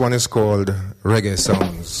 One is called Reggae Sounds.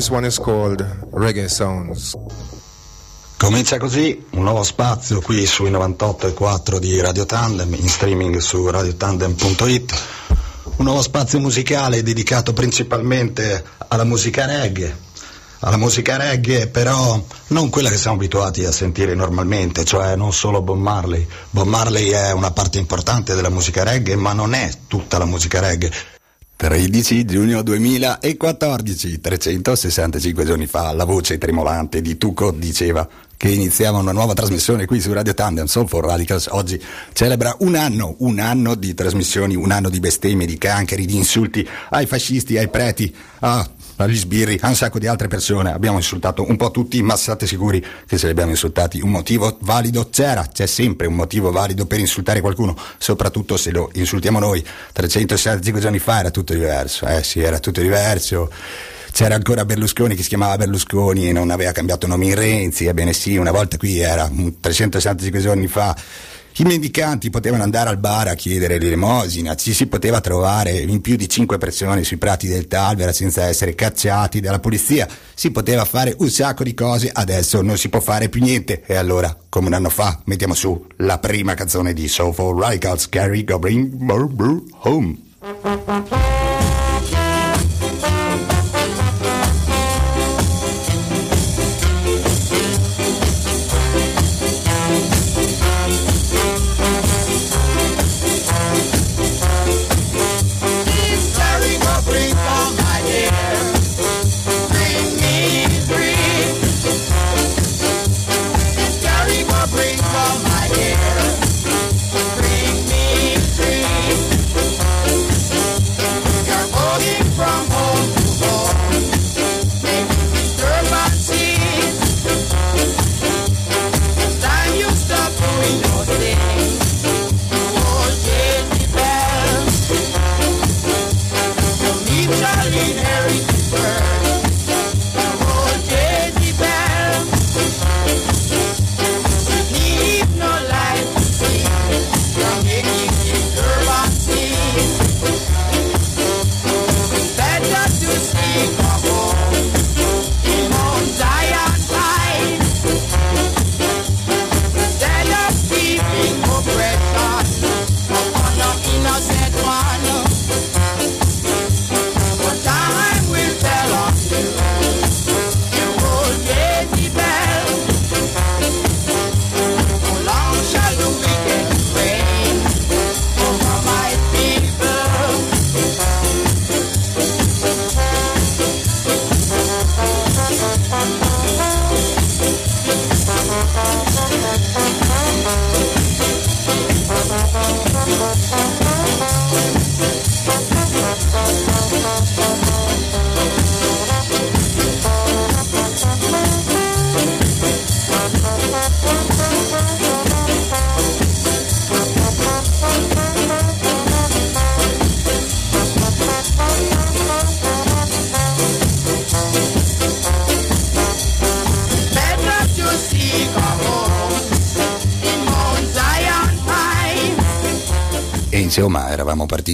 This one is called Reggae Sounds. Comincia così un nuovo spazio qui sui 98.4 di Radio Tandem, in streaming su radiotandem.it. Un nuovo spazio musicale dedicato principalmente alla musica reggae. Alla musica reggae, però non quella che siamo abituati a sentire normalmente, cioè non solo Bob Marley. Bob Marley è una parte importante della musica reggae, ma non è tutta la musica reggae. 13 giugno 2014, 365 giorni fa, la voce tremolante di Tuco diceva che iniziava una nuova trasmissione qui su Radio Tandem, Soul for Radicals, oggi celebra un anno, un anno di trasmissioni, un anno di bestemmie, di cancheri, di insulti ai fascisti, ai preti, a, agli sbirri, a un sacco di altre persone. Abbiamo insultato un po' tutti, ma state sicuri che se li abbiamo insultati un motivo valido c'era, c'è sempre un motivo valido per insultare qualcuno, soprattutto se lo insultiamo noi. 365 giorni fa era tutto diverso, eh sì, era tutto diverso c'era ancora Berlusconi che si chiamava Berlusconi e non aveva cambiato nome in Renzi, ebbene sì, una volta qui era 365 giorni fa. I mendicanti potevano andare al bar a chiedere l'elemosina, ci si poteva trovare in più di 5 persone sui prati del Talvera senza essere cacciati dalla polizia, si poteva fare un sacco di cose, adesso non si può fare più niente. E allora, come un anno fa, mettiamo su la prima canzone di Soul for Radicals, Gary Gobring Home.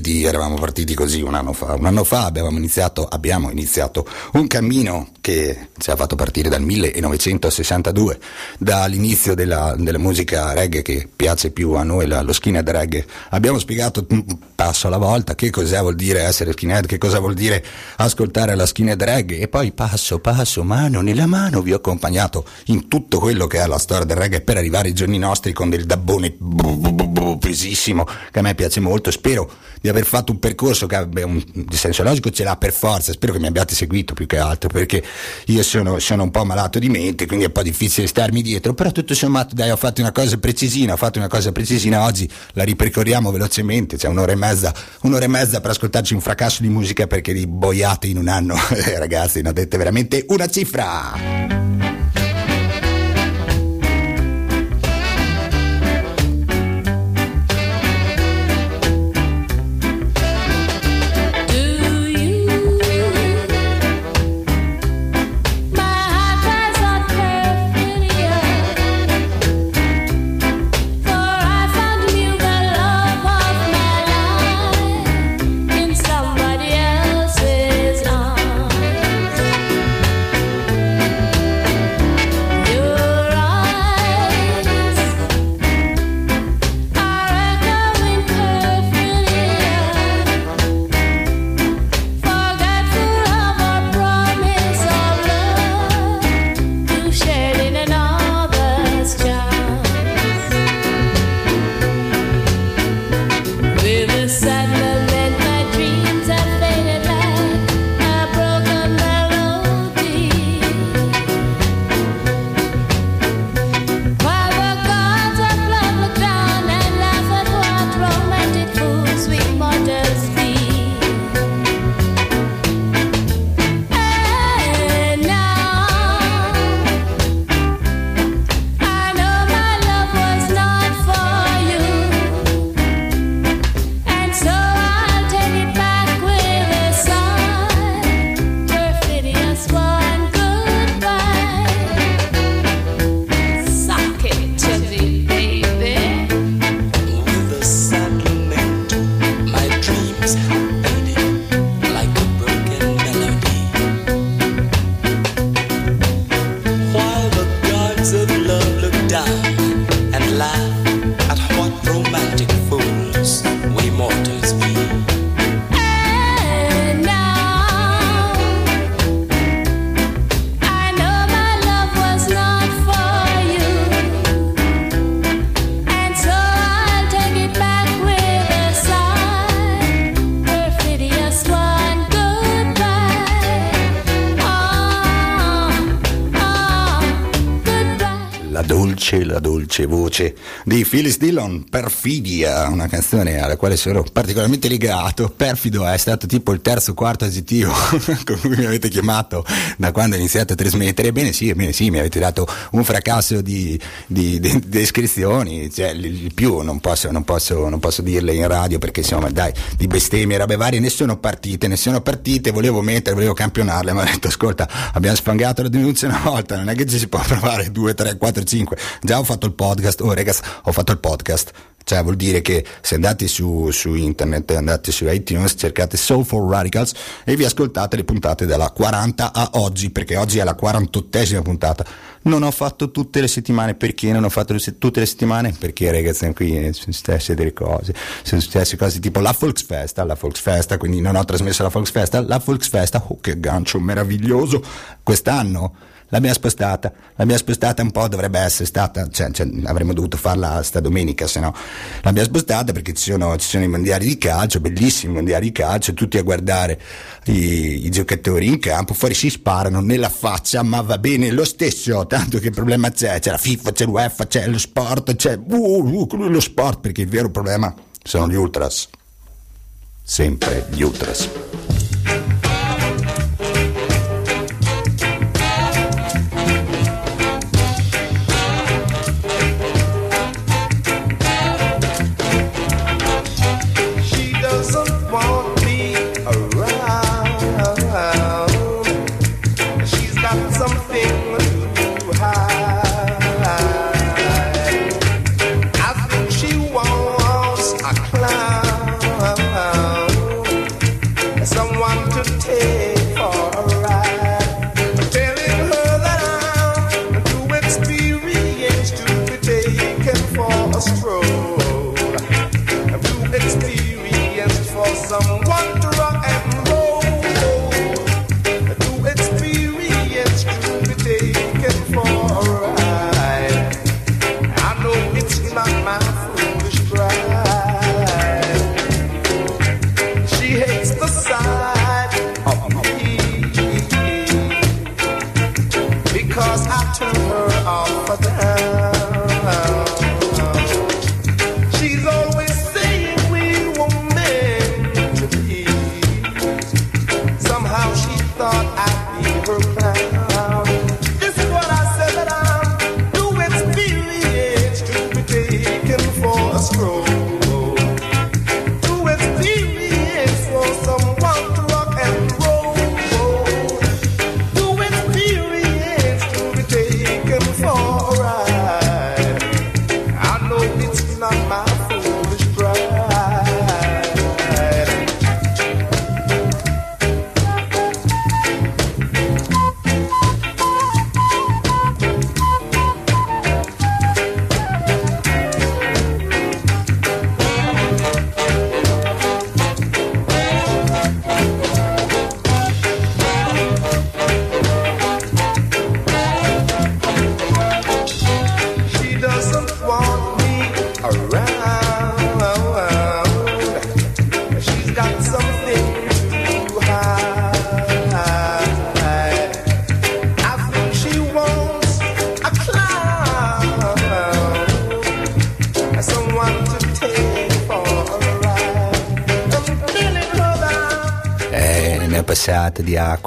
Partiti, eravamo partiti così un anno fa. Un anno fa abbiamo iniziato, abbiamo iniziato un cammino che ci ha fatto partire dal 1962, dall'inizio della, della musica reggae che piace più a noi, la, lo skinhead reggae. Abbiamo spiegato passo alla volta che cosa vuol dire essere skinhead, che cosa vuol dire ascoltare la skinhead reggae e poi passo passo, mano nella mano vi ho accompagnato in tutto quello che è la storia del reggae per arrivare ai giorni nostri con del dabbone pesissimo che a me piace molto. Spero di aver fatto un percorso che abbia un senso logico ce l'ha per forza. Spero che mi abbiate seguito più che altro perché io sono, sono un po' malato di mente, quindi è un po' difficile starmi dietro. Però tutto sommato, dai, ho fatto una cosa precisina, ho fatto una cosa precisina oggi, la ripercorriamo velocemente. C'è un'ora e mezza, un'ora e mezza per ascoltarci un fracasso di musica perché di boiate in un anno, ragazzi, ne ho dette veramente una cifra. Voce di Phyllis Dillon, Perfidia, una canzone alla quale sono particolarmente legato. Perfido è stato tipo il terzo o quarto aggettivo con cui mi avete chiamato da quando iniziate a trasmettere. Ebbene sì, ebbene sì, mi avete dato un fracasso di, di, di descrizioni, cioè il più non posso, non, posso, non posso dirle in radio perché insomma dai, di bestemmie, robe varie, ne sono partite, ne sono partite, volevo mettere, volevo campionarle, ma ho detto ascolta, abbiamo sfangato la denuncia una volta, non è che ci si può provare due, tre, quattro, cinque. Già ho fatto il podcast, oh ragazzi, ho fatto il podcast. Cioè vuol dire che se andate su, su internet, andate su iTunes, cercate Soulful Radicals e vi ascoltate le puntate dalla 40 a oggi, perché oggi è la 48esima puntata. Non ho fatto tutte le settimane, perché non ho fatto tutte le settimane? Perché ragazzi qui sono successe delle cose, sono successe cose tipo la Volksfesta, la Volksfesta, quindi non ho trasmesso la Volksfesta, la Volksfesta, oh che gancio meraviglioso, quest'anno l'abbiamo spostata, l'abbiamo spostata un po', dovrebbe essere stata, cioè, cioè avremmo dovuto farla sta domenica, se no l'abbiamo spostata perché ci sono, ci sono, i mondiali di calcio, bellissimi mondiali di calcio, tutti a guardare i, i, giocatori in campo, fuori si sparano nella faccia, ma va bene lo stesso, tanto che problema c'è, c'è la FIFA, c'è l'UEFA, c'è lo sport, c'è uh, uh, lo sport, perché il vero problema sono gli ultras, sempre gli ultras.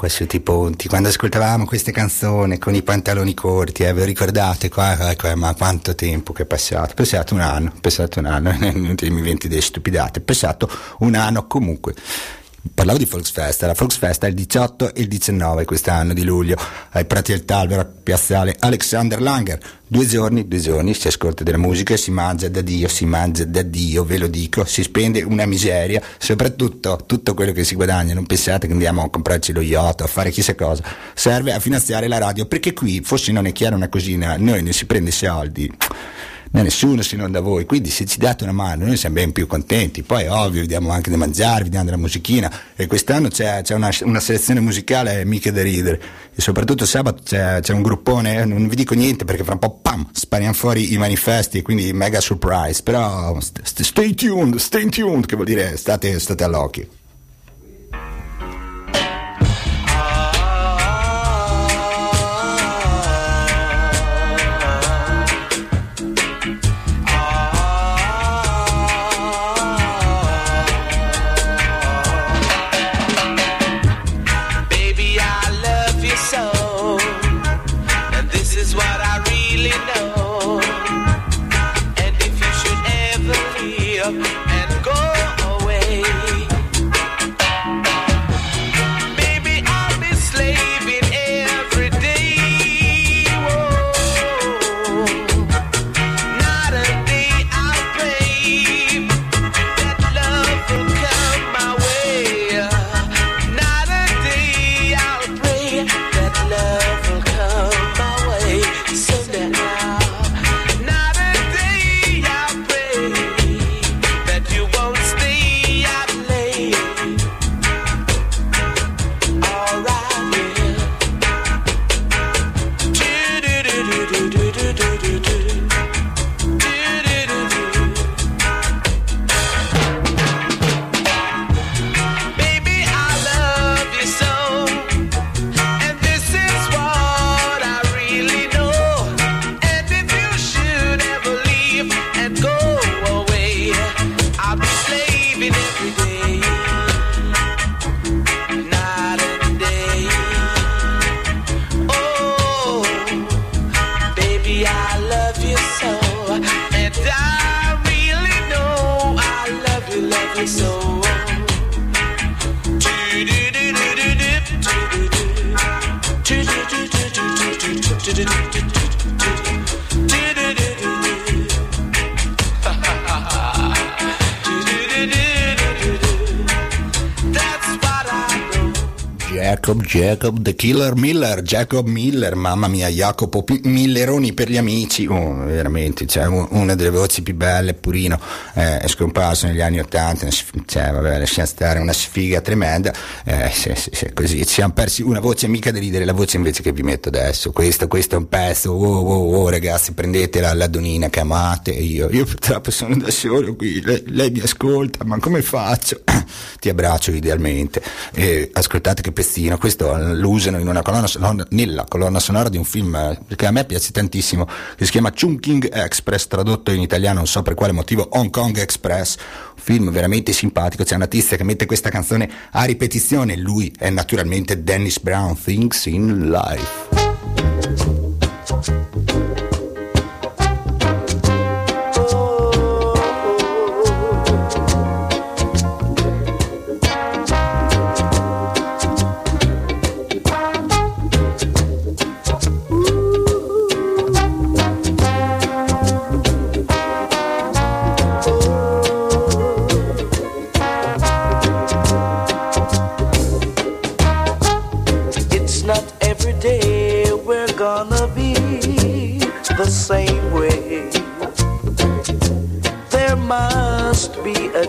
Passate di acqua sotto i ponti. Quando ascoltavamo queste canzoni con i pantaloni corti, eh, ve lo ricordate qua? Ecco, eh, ma quanto tempo che è passato? È passato un anno, è passato un anno, non mi inventi delle stupidate, è passato un anno comunque. Parlavo di Volksfest, la Volksfest è il 18 e il 19 quest'anno di luglio. Ai Prati del Talvero, piazzale Alexander Langer. Due giorni, due giorni, si ascolta della musica, si mangia da Dio, si mangia da Dio, ve lo dico, si spende una miseria, soprattutto tutto quello che si guadagna, non pensate che andiamo a comprarci lo yacht, a fare chissà cosa, serve a finanziare la radio, perché qui, forse non è chiara una cosina, noi ne si prende soldi da nessuno se non da voi, quindi se ci date una mano noi siamo ben più contenti, poi ovvio vi diamo anche da mangiare, vi diamo della musichina. E quest'anno c'è, c'è una, una selezione musicale mica da ridere. E soprattutto sabato c'è, c'è un gruppone, eh, non vi dico niente perché fra un po' pam, spariamo fuori i manifesti e quindi mega surprise, però st- stay tuned, stay tuned che vuol dire state, state all'occhio. Jacob, Jacob, The Killer Miller, Jacob Miller, mamma mia, Jacopo P- Milleroni per gli amici, oh, veramente, cioè, un- una delle voci più belle, purino, eh, è scomparso negli anni Ottanta, cioè, vabbè, lasciamo stare, una sfiga tremenda, eh, sì, sì, sì, così, ci siamo persi una voce mica da ridere, la voce invece che vi metto adesso, questo, questo è un pezzo, oh, oh, oh, ragazzi, prendete la, donina che amate, io, io purtroppo sono da solo qui, lei, lei mi ascolta, ma come faccio? Ti abbraccio idealmente, e ascoltate che pestino, questo lo usano una colonna sonora, nella colonna sonora di un film eh, che a me piace tantissimo, che si chiama Chungking Express, tradotto in italiano non so per quale motivo, Hong Kong Express, un film veramente simpatico, c'è un artista che mette questa canzone a ripetizione, lui è naturalmente Dennis Brown, Things in Life.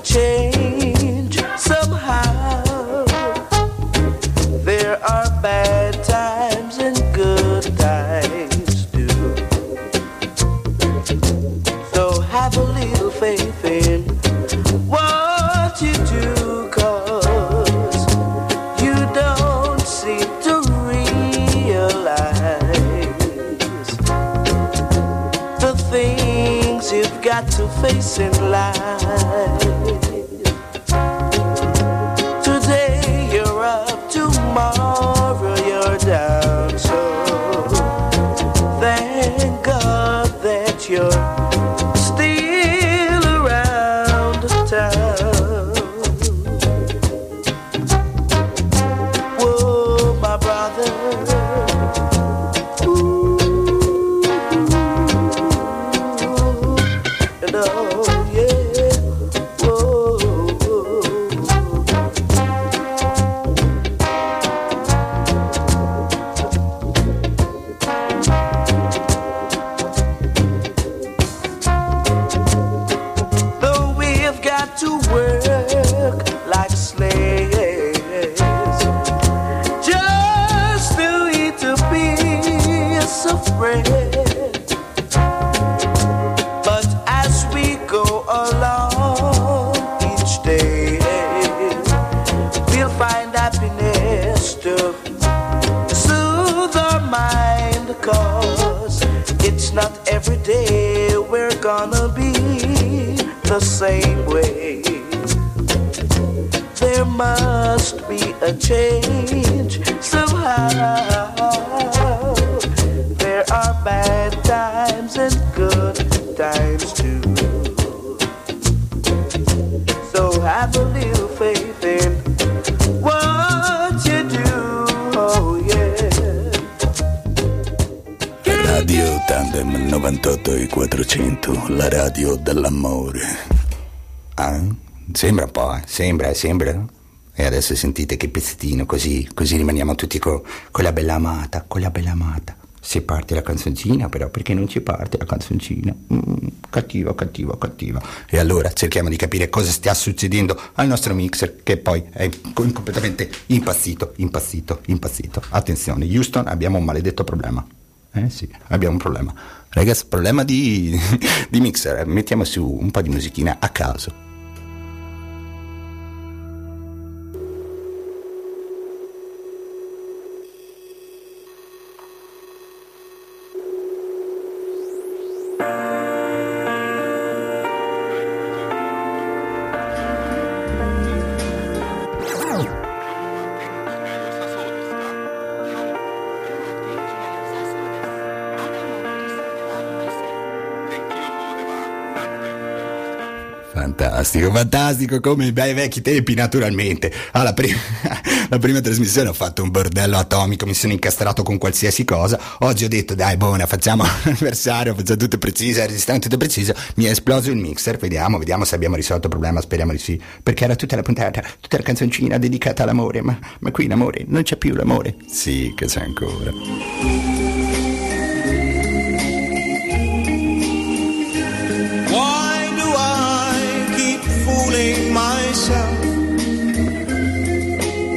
chair. The same way. There must be a change somehow. There are bad times and good times too. So have a Tandem 98 e 400, la radio dell'amore. Ah, sembra un po', eh? sembra, sembra. E adesso sentite che pezzettino, così, così rimaniamo tutti co- con la bella amata, con la bella amata. Se parte la canzoncina, però, perché non ci parte la canzoncina? Mm, cattiva, cattiva, cattiva. E allora cerchiamo di capire cosa stia succedendo al nostro mixer, che poi è co- completamente impazzito, impazzito, impazzito. Attenzione, Houston, abbiamo un maledetto problema. Eh sì, abbiamo un problema. Ragazzi, problema di, di mixer. Mettiamo su un po' di musichina a caso. Fantastico, fantastico, come i bei vecchi tempi, naturalmente. Ah, la, prima, la prima trasmissione ho fatto un bordello atomico, mi sono incastrato con qualsiasi cosa. Oggi ho detto, dai, buona, facciamo l'anniversario, facciamo tutte precise, resistiamo tutte precise. Mi è esploso il mixer, vediamo, vediamo se abbiamo risolto il problema, speriamo di sì. Perché era tutta la puntata, tutta la canzoncina dedicata all'amore, ma, ma qui l'amore, non c'è più l'amore. Sì, che c'è ancora.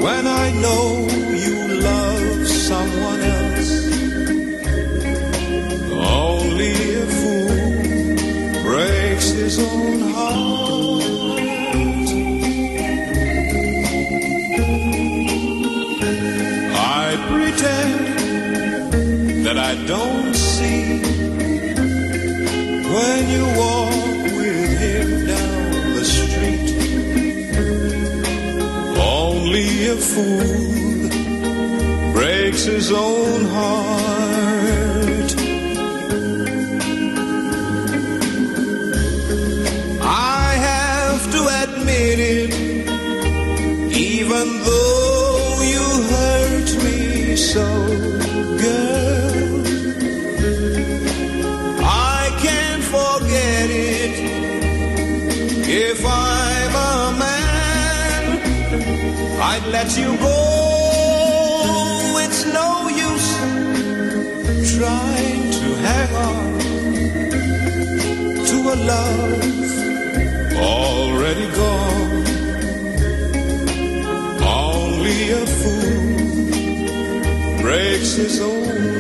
When I know you love someone else? Only a fool breaks his own heart. I pretend that I don't see when you walk fool breaks his own heart. I have to admit it, even though you hurt me so, girl. Let you go. It's no use trying to hang on to a love already gone. Only a fool breaks his own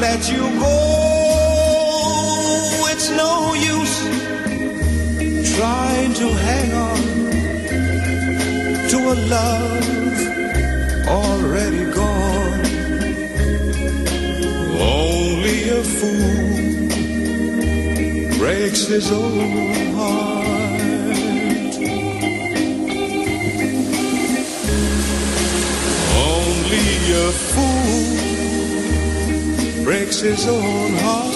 let you go. It's no use trying to hang on to a love already gone. Only a fool breaks his own heart. Breaks his own heart.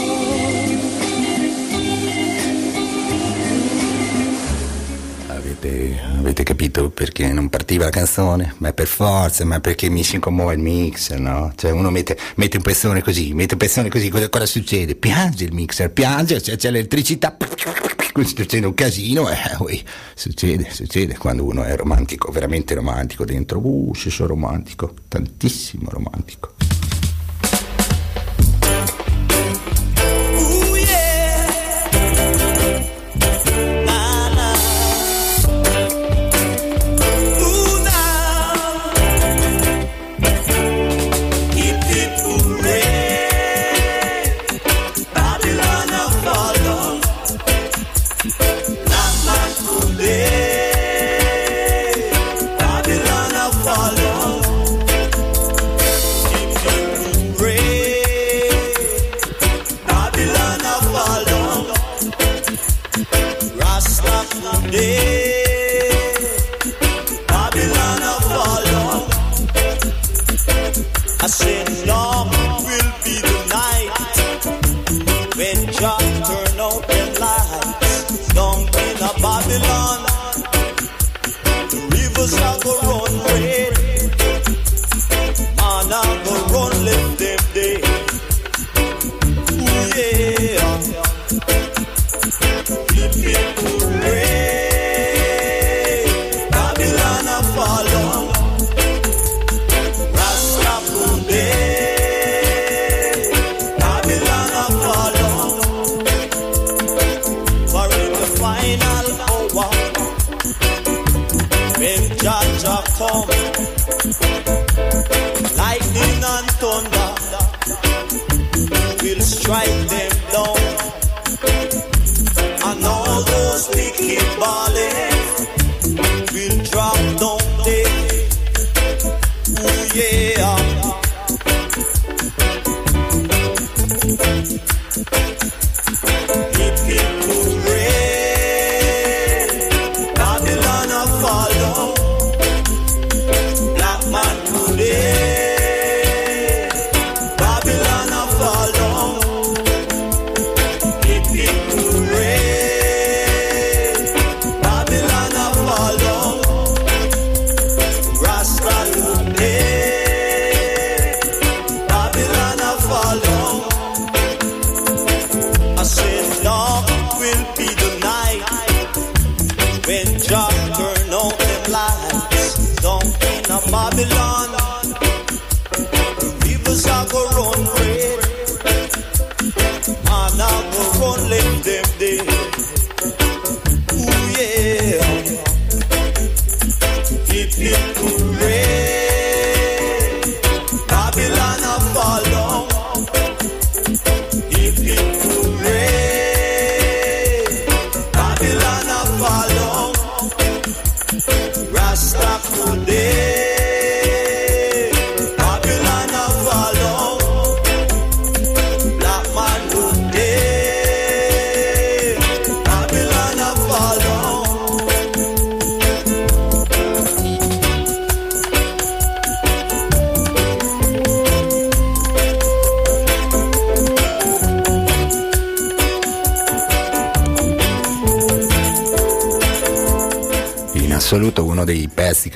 Avete, avete capito perché non partiva la canzone? Ma per forza, ma perché mi si commuove il mixer, no? Cioè uno mette, mette un pezzono così, mette un pezzone così, cosa, cosa succede? Piange il mixer, piange, c'è, c'è l'elettricità, succede un casino, eh, succede, succede quando uno è romantico, veramente romantico dentro, uh, sono romantico, tantissimo romantico.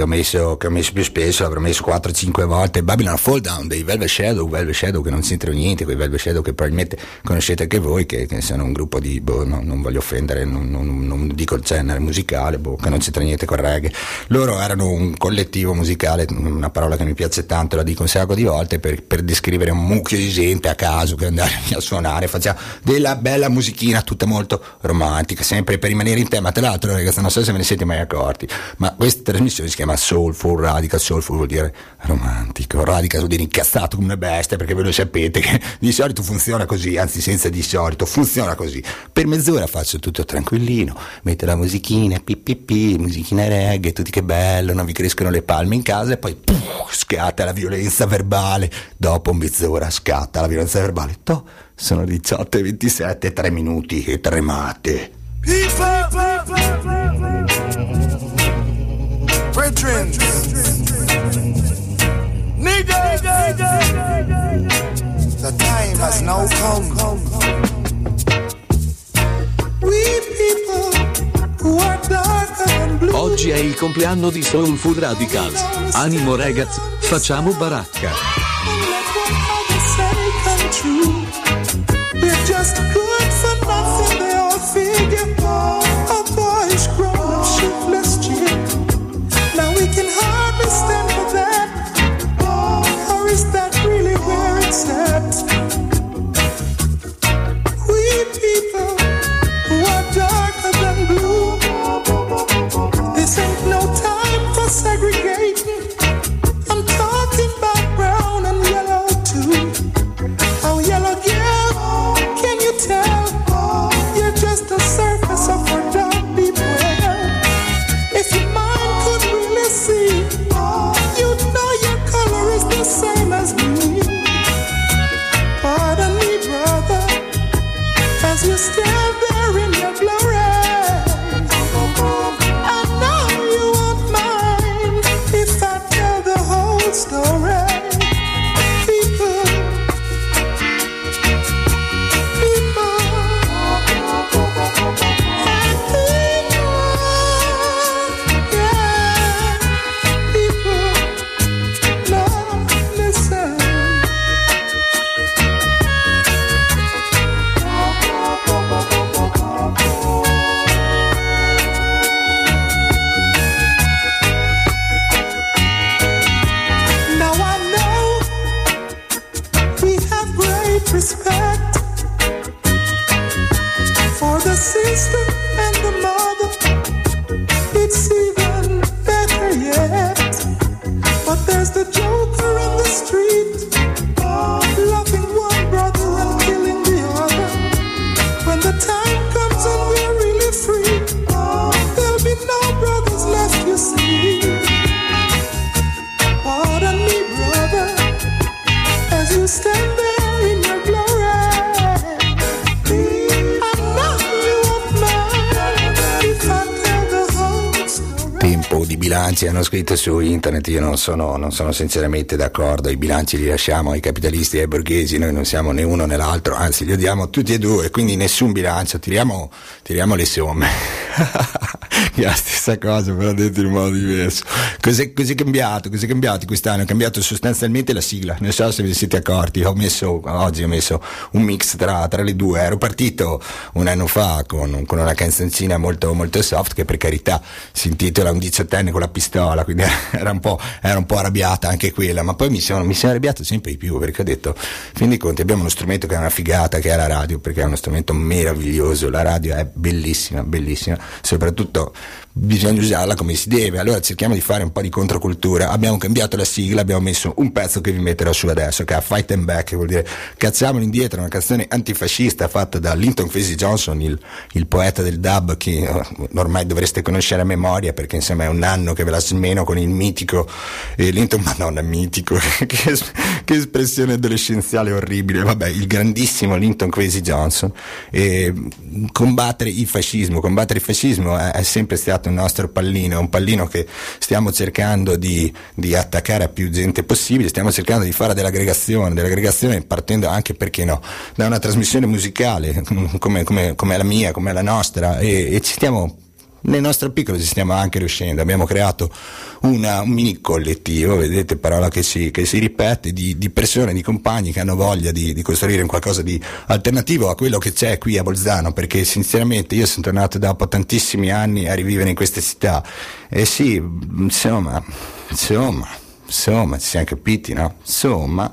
Ho messo, che ho messo più spesso, l'avrò messo 4-5 volte, Babylon Fall Down dei Velvet Shadow, Velvet Shadow che non c'entrano niente, quei Velvet Shadow che probabilmente conoscete anche voi, che, che sono un gruppo di, boh, no, non voglio offendere, non, non- non dico il genere musicale, boh, che non c'entra niente con reggae. Loro erano un collettivo musicale, una parola che mi piace tanto, la dico un sacco di volte, per, per descrivere un mucchio di gente a caso che andava a suonare, faceva della bella musichina, tutta molto romantica, sempre per rimanere in tema. Tra l'altro, ragazzi, non so se ve ne siete mai accorti, ma questa trasmissione si chiama Soulful Radical. Soulful vuol dire romantico, radical vuol dire incazzato come una bestia, perché voi lo sapete che di solito funziona così, anzi, senza di solito, funziona così. Per mezz'ora faccio tutto tranquillino, metto la musichina, pippi, musichina reggae, tutti che bello, non vi crescono le palme in casa e poi puh, scatta la violenza verbale. Dopo mezz'ora scatta la violenza verbale. Toh, sono 18 e 27, 3 minuti e tremate. Brethren, the time has now come. We people who are darker than blue. Oggi è il compleanno di Soulful Radicals. Animo ragazzi, facciamo baracca. We're just good bilanci hanno scritto su internet, io non sono, non sono sinceramente d'accordo, i bilanci li lasciamo ai capitalisti e ai borghesi, noi non siamo né uno né l'altro, anzi li odiamo tutti e due, quindi nessun bilancio, tiriamo, tiriamo le somme. La stessa cosa, però detto in modo diverso. Cos'è, cos'è cambiato? Cos'è cambiato quest'anno? È cambiato sostanzialmente la sigla, non so se vi siete accorti, ho messo, oggi ho messo un mix tra, tra le due, ero partito un anno fa con, con una canzoncina molto, molto soft che per carità si intitola Un diciottenne con la pistola, quindi era un po', era un po' arrabbiata anche quella, ma poi mi sono, mi sono arrabbiato sempre di più perché ho detto, fin dei conti abbiamo uno strumento che è una figata, che è la radio, perché è uno strumento meraviglioso, la radio è bellissima, bellissima, soprattutto все. Bisogna usarla come si deve, allora cerchiamo di fare un po' di controcultura, abbiamo cambiato la sigla, abbiamo messo un pezzo che vi metterò su adesso, che è Fight and Back, che vuol dire cacciamolo indietro, una canzone antifascista fatta da Linton Kwesi Johnson, il, il poeta del dub che eh, ormai dovreste conoscere a memoria perché insomma è un anno che ve la smeno con il mitico eh, Linton, madonna mitico, che, che espressione adolescenziale orribile, vabbè, il grandissimo Linton Kwesi Johnson. E combattere il fascismo, combattere il fascismo è, è sempre stato un nostro pallino, un pallino che stiamo cercando di, di attaccare a più gente possibile, stiamo cercando di fare dell'aggregazione, dell'aggregazione partendo anche perché no, da una trasmissione musicale come, come, come la mia, come la nostra e, e ci stiamo nel nostro piccolo ci stiamo anche riuscendo, abbiamo creato una- un mini collettivo, vedete parola che si, che si ripete, di, di persone, di compagni che hanno voglia di, di costruire qualcosa di alternativo a quello che c'è qui a Bolzano, perché sinceramente io sono tornato dopo tantissimi anni a rivivere in queste città e sì, insomma, insomma, insomma, ci siamo capiti, no? Insomma...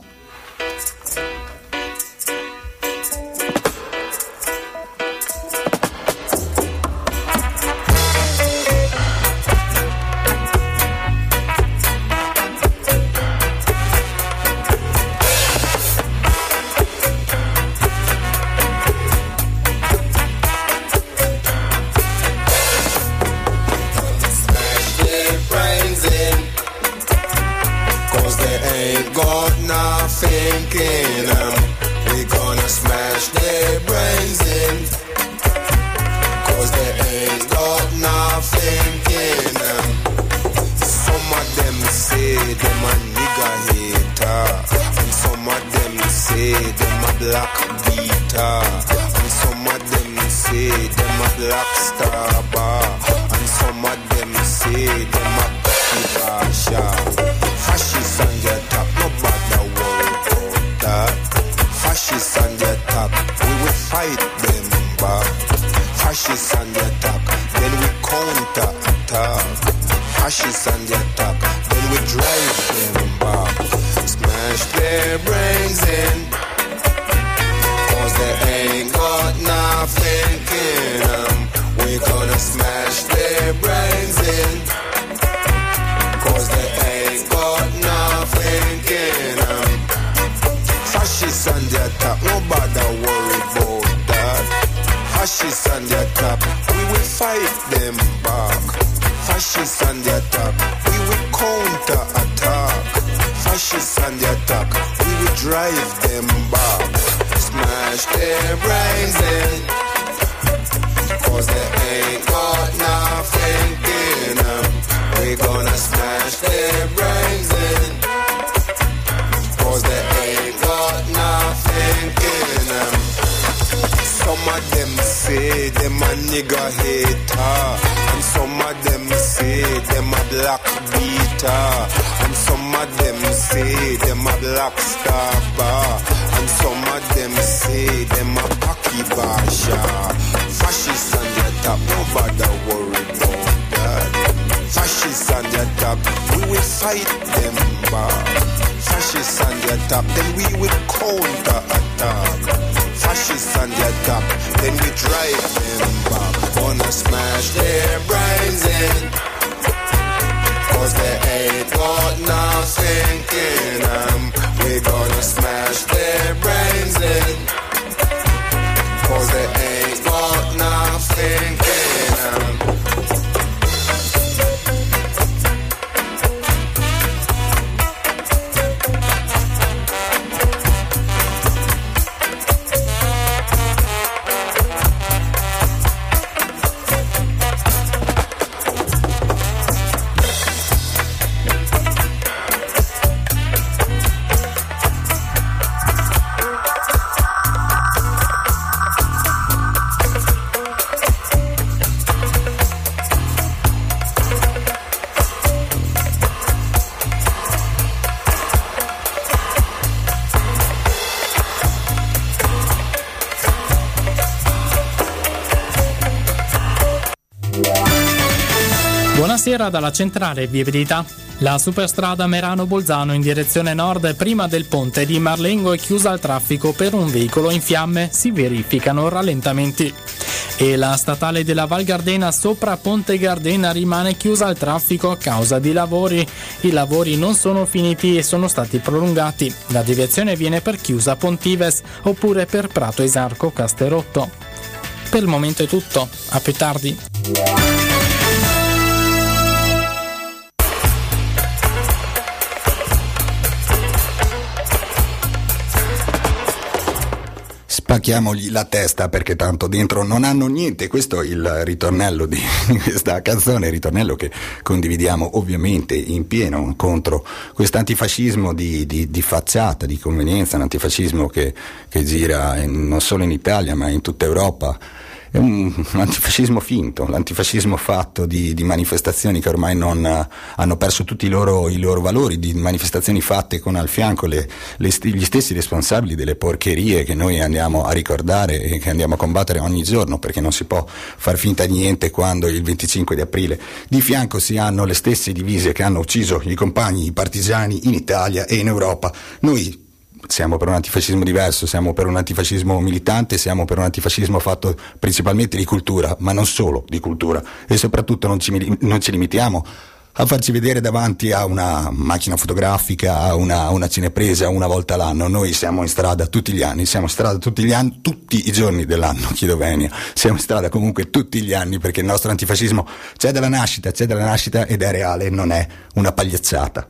a hater. And some of them say them a black beater. And some of them say them a black star bar. And some of them say them a Basha. Fascists on the top, nobody worry about that. Fascists on the top, we will fight them back. Fascists on the top, then we counter attack. Fascists on the top, then we drive them back. Smash their brains in. Cause they ain't got nothing in them. We gonna smash their brains in. Cause they ain't got nothing in them. Fascists on their top, nobody worry about that. Fascists on their top, we will fight them back. Fascists on their top, we will drive them back. Smash their brains in. Cause they ain't got nothing in them. We gonna smash their brains in. Cause they ain't got nothing in them. Some of them say them a nigga hater. And some of them say them a black beater. And some of them say them a black bar. And some of them say them a cocky basha. Fascists on the top, nobody worry about that. Fascists on the top, we will fight them back. Fascists on the top, then we will counter attack. Fascists on the top, then we drive them back. Gonna smash their brains in. Cause they ain't got nothing in them. Um. We gonna smash their brains in. Cause they ain't got nothing in them. Um. Buonasera dalla centrale viabilità. La superstrada Merano-Bolzano in direzione nord prima del ponte di Marlengo è chiusa al traffico per un veicolo in fiamme, si verificano rallentamenti. E la statale della Val Gardena sopra Ponte Gardena rimane chiusa al traffico a causa di lavori. I lavori non sono finiti e sono stati prolungati. La deviazione viene per chiusa Pontives oppure per Prato Esarco Casterotto. Per il momento è tutto, a più tardi. Spacchiamogli la testa perché tanto dentro non hanno niente. Questo è il ritornello di questa canzone, il ritornello che condividiamo ovviamente in pieno contro questo antifascismo di, di, di facciata, di convenienza, un antifascismo che, che gira in- non solo in Italia ma in tutta Europa è un, un antifascismo finto, l'antifascismo fatto di, di manifestazioni che ormai non, eh, hanno perso tutti i loro, i loro, valori, di manifestazioni fatte con al fianco le, le, gli stessi responsabili delle porcherie che noi andiamo a ricordare e che andiamo a combattere ogni giorno, perché non si può far finta di niente quando il 25 di aprile di fianco si hanno le stesse divise che hanno ucciso i compagni, i partigiani in Italia e in Europa. Noi siamo per un antifascismo diverso, siamo per un antifascismo militante, siamo per un antifascismo fatto principalmente di cultura, ma non solo di cultura e soprattutto non ci, non ci limitiamo a farci vedere davanti a una macchina fotografica, a una, una cinepresa una volta l'anno. Noi siamo in strada tutti gli anni, siamo in strada tutti gli anni, tutti i giorni dell'anno, chiedo venia. Siamo in strada comunque tutti gli anni perché il nostro antifascismo c'è dalla nascita, c'è dalla nascita ed è reale, non è una pagliacciata.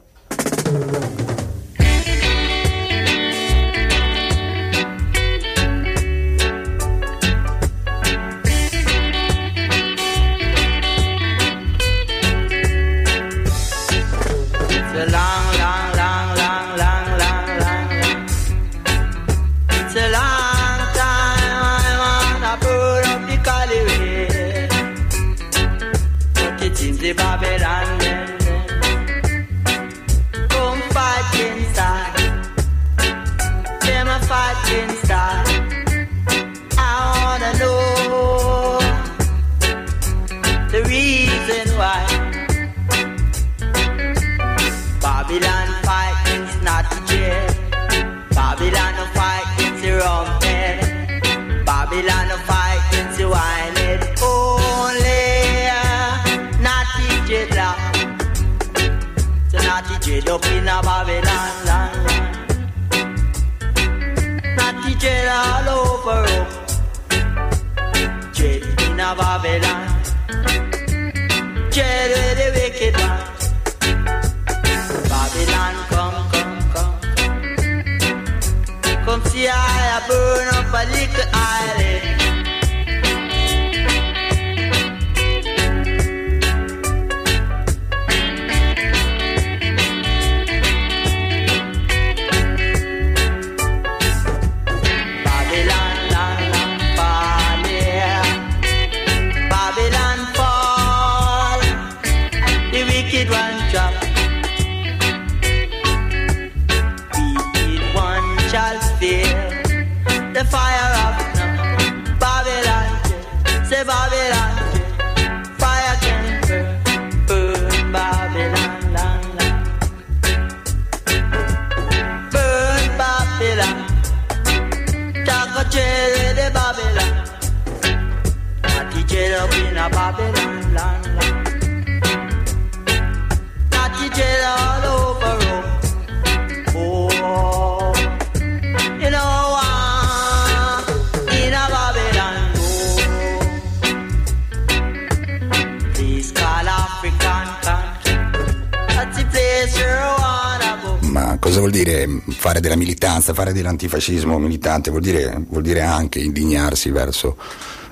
Vuol dire fare della militanza, fare dell'antifascismo militante? Vuol dire, vuol dire anche indignarsi verso,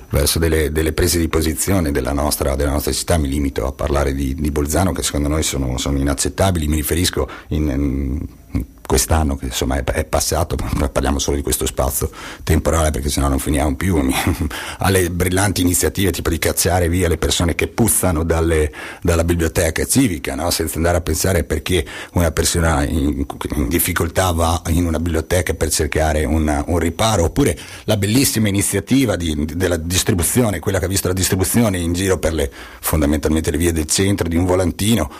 verso delle, delle, prese di posizione della nostra, della nostra, città. Mi limito a parlare di, di Bolzano che secondo noi sono, sono inaccettabili, mi riferisco in, in quest'anno che insomma è, è, passato, parliamo solo di questo spazio temporale perché sennò non finiamo più, alle brillanti iniziative tipo di cacciare via le persone che puzzano dalle, dalla biblioteca civica, no? senza andare a pensare perché una persona in, in, difficoltà va in una biblioteca per cercare una, un riparo, oppure la bellissima iniziativa di, della distribuzione, quella che ha visto la distribuzione in giro per le, fondamentalmente le vie del centro di un volantino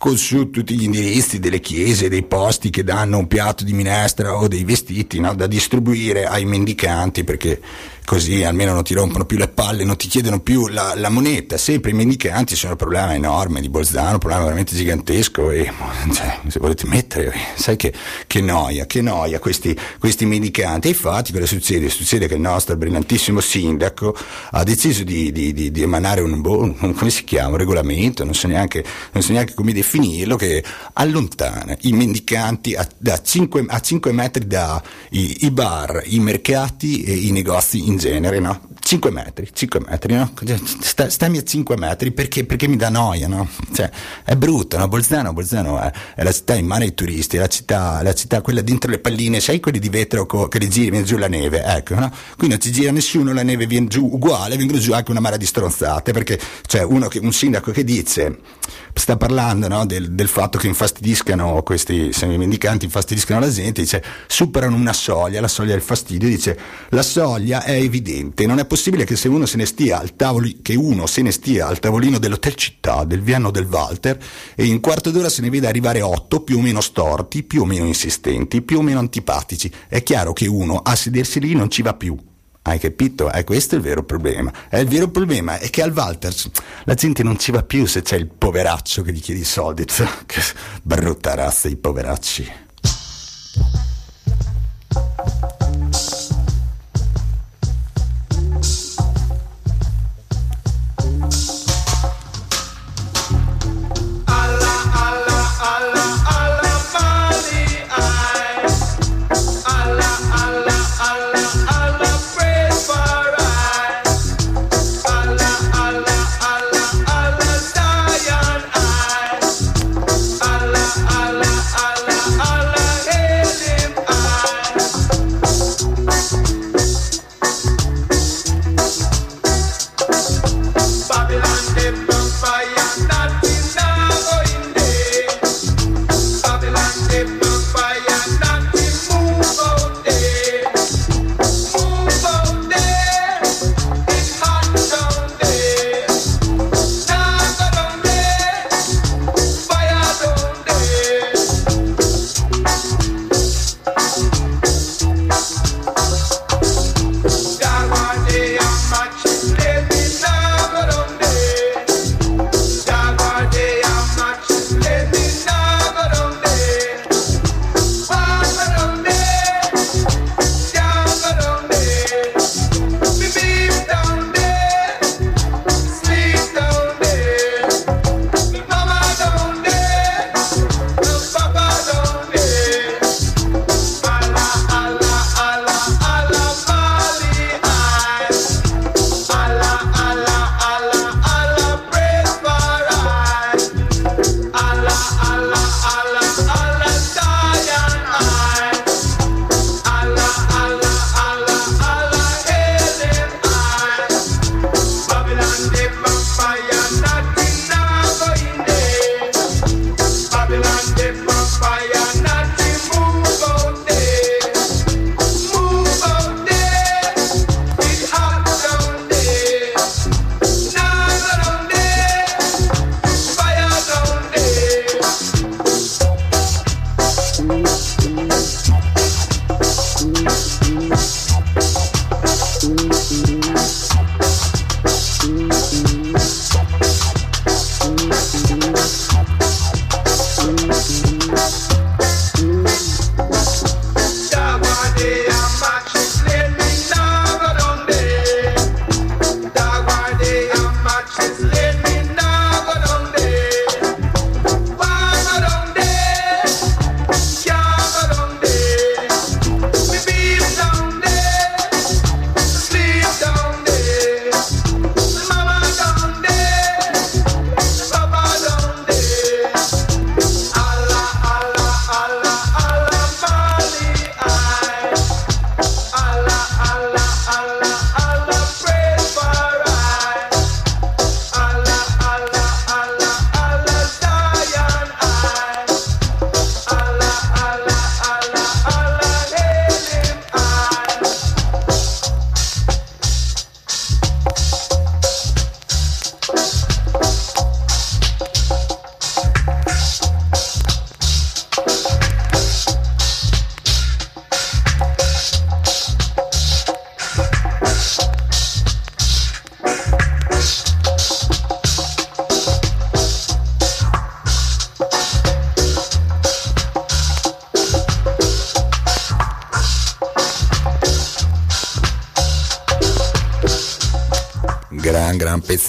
con su tutti gli indirizzi delle chiese, dei posti che danno un piatto di minestra o dei vestiti no? da distribuire ai mendicanti perché così almeno non ti rompono più le palle, non ti chiedono più la, la moneta. Sempre i mendicanti sono un problema enorme di Bolzano, un problema veramente gigantesco e cioè, se volete mettere, sai che, che noia, che noia questi, questi mendicanti. E infatti cosa succede? Succede che il nostro brillantissimo sindaco ha deciso di, di, di, di emanare un, come si chiama, un regolamento, non so, neanche, non so neanche come definirlo, che allontana i mendicanti a, da 5, a 5 metri dai i bar, i mercati e i negozi in genere, no? 5 metri, 5 metri, no? Sta- stammi a 5 metri perché, perché mi dà noia, no? Cioè, è brutto, no? Bolzano, Bolzano è, è la città in mano ai turisti, è la città, la città quella dentro le palline, sai quelli di vetro co- che li giri, viene giù la neve, ecco, no? Qui non ci gira nessuno, la neve viene giù uguale, vengono giù anche una marea di stronzate, perché c'è uno che, un sindaco che dice, sta parlando no, del, del, fatto che infastidiscano questi semimendicanti, infastidiscano la gente, dice superano una soglia, la soglia del fastidio, dice la soglia è evidente, non è possibile che se uno se ne stia al se ne stia al tavolino dell'hotel città, del Viano del Walter e in quarto d'ora se ne veda arrivare otto più o meno storti, più o meno insistenti, più o meno antipatici. È chiaro che uno a sedersi lì non ci va più. Hai capito? Eh, questo è il vero problema. Eh, il vero problema è che al Walters la gente non ci va più se c'è il poveraccio che gli chiedi i soldi. Brutta razza i poveracci.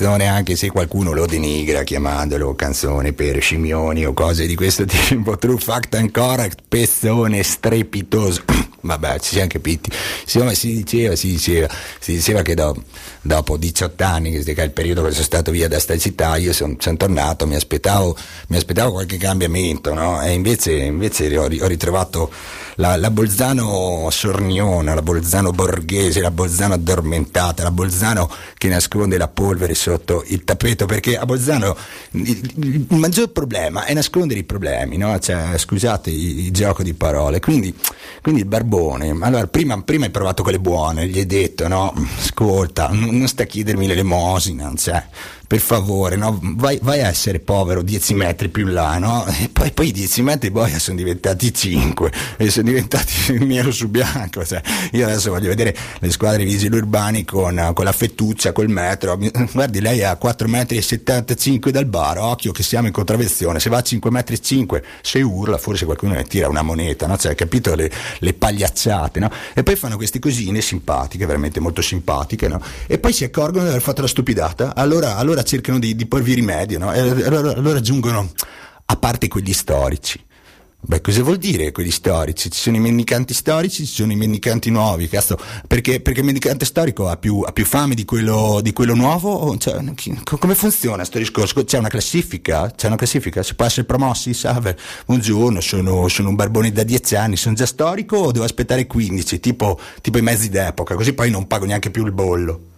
Pezzone anche se qualcuno lo denigra chiamandolo canzone per scimioni o cose di questo tipo, true fact and correct, pezzone strepitoso. Vabbè, ci siamo capiti. Insomma, si diceva, si diceva, si diceva che do- dopo 18 anni, che è il periodo che sono stato via da sta città, io sono tornato, mi aspettavo, mi aspettavo qualche cambiamento, no? E invece, invece ho, ho ritrovato la, la Bolzano sorniona, la Bolzano borghese, la Bolzano addormentata, la Bolzano che nasconde la polvere sotto il tappeto, perché a Bolzano il, maggior problema è nascondere i problemi, no? Cioè, scusate il, gioco di parole. Quindi, quindi il barbone, allora prima, prima hai provato quelle buone, gli hai detto, no? Ascolta, non, non sta a chiedermi l'elemosina, cioè, per favore, no? vai, vai a essere povero 10 metri più in là, no? E poi, poi i 10 metri poi sono diventati 5 e sono diventati nero su bianco. Cioè, io adesso voglio vedere le squadre vigili urbani con, con la fettuccia, col metro. Guardi, lei è a 4 metri 75 dal bar, occhio che siamo in contravvenzione. Se va a 5 metri 5, se urla, forse qualcuno ne tira una moneta, no? Cioè, capito le, le pagliacciate, no? E poi fanno queste cosine simpatiche, veramente molto simpatiche, no? E poi si accorgono di aver fatto la stupidata, allora, allora cercano di, di porvi rimedio, no? Allora, allora aggiungono, a parte quelli storici. Beh, cosa vuol dire quelli storici? Ci sono i mendicanti storici, ci sono i mendicanti nuovi, cazzo, perché, perché il mendicante storico ha più, ha più fame di quello, di quello nuovo? Cioè, come funziona questo discorso? C'è una classifica? C'è una classifica? Si può essere promossi? Salve, buongiorno, sono, sono un barbone da 10 anni, sono già storico o devo aspettare 15? Tipo, tipo i mezzi d'epoca, così poi non pago neanche più il bollo.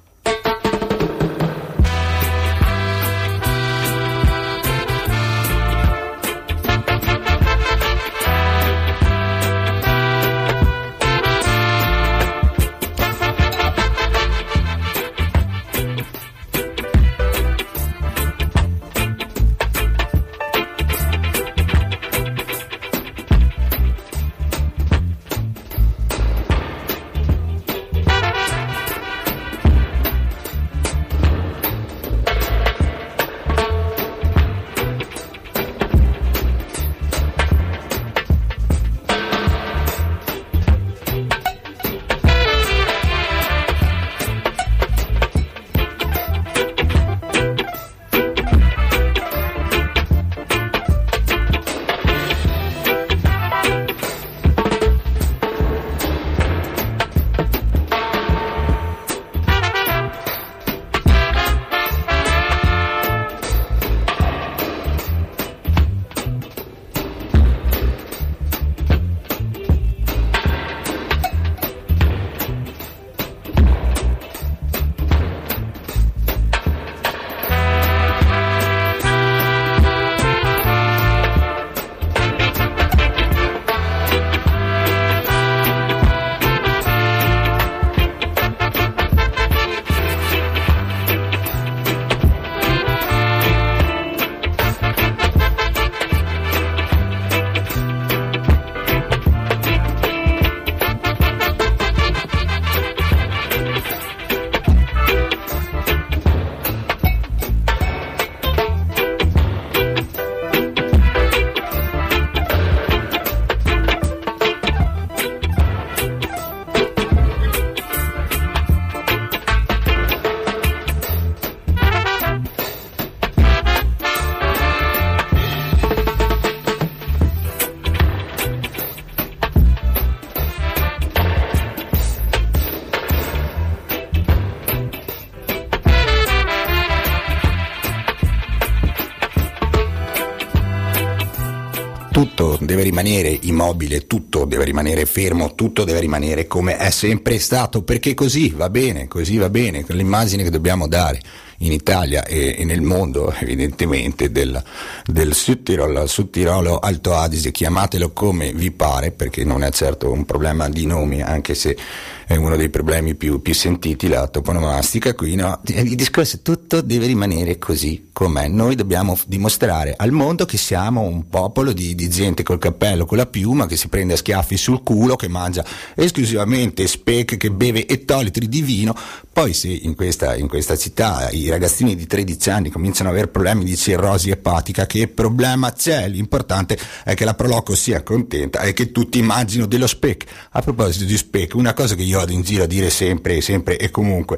Deve rimanere immobile, tutto deve rimanere fermo, tutto deve rimanere come è sempre stato, perché così va bene, così va bene, l'immagine che dobbiamo dare in Italia e, e nel mondo evidentemente del, del Sud Tirolo, Sud Tirolo Alto Adige, chiamatelo come vi pare, perché non è certo un problema di nomi, anche se è uno dei problemi più, più sentiti, la toponomastica qui, no? Il discorso è tutto deve rimanere così com'è. Noi dobbiamo dimostrare al mondo che siamo un popolo di, di gente col cappello, con la piuma, che si prende a schiaffi sul culo, che mangia esclusivamente speck, che beve ettolitri di vino. Poi se in questa, in questa città i ragazzini di 13 anni cominciano ad avere problemi di cirrosi epatica, che problema c'è? L'importante è che la Proloco sia contenta e che tutti immagino dello speck. A proposito di speck, una cosa che io vado in giro a dire sempre, sempre e comunque.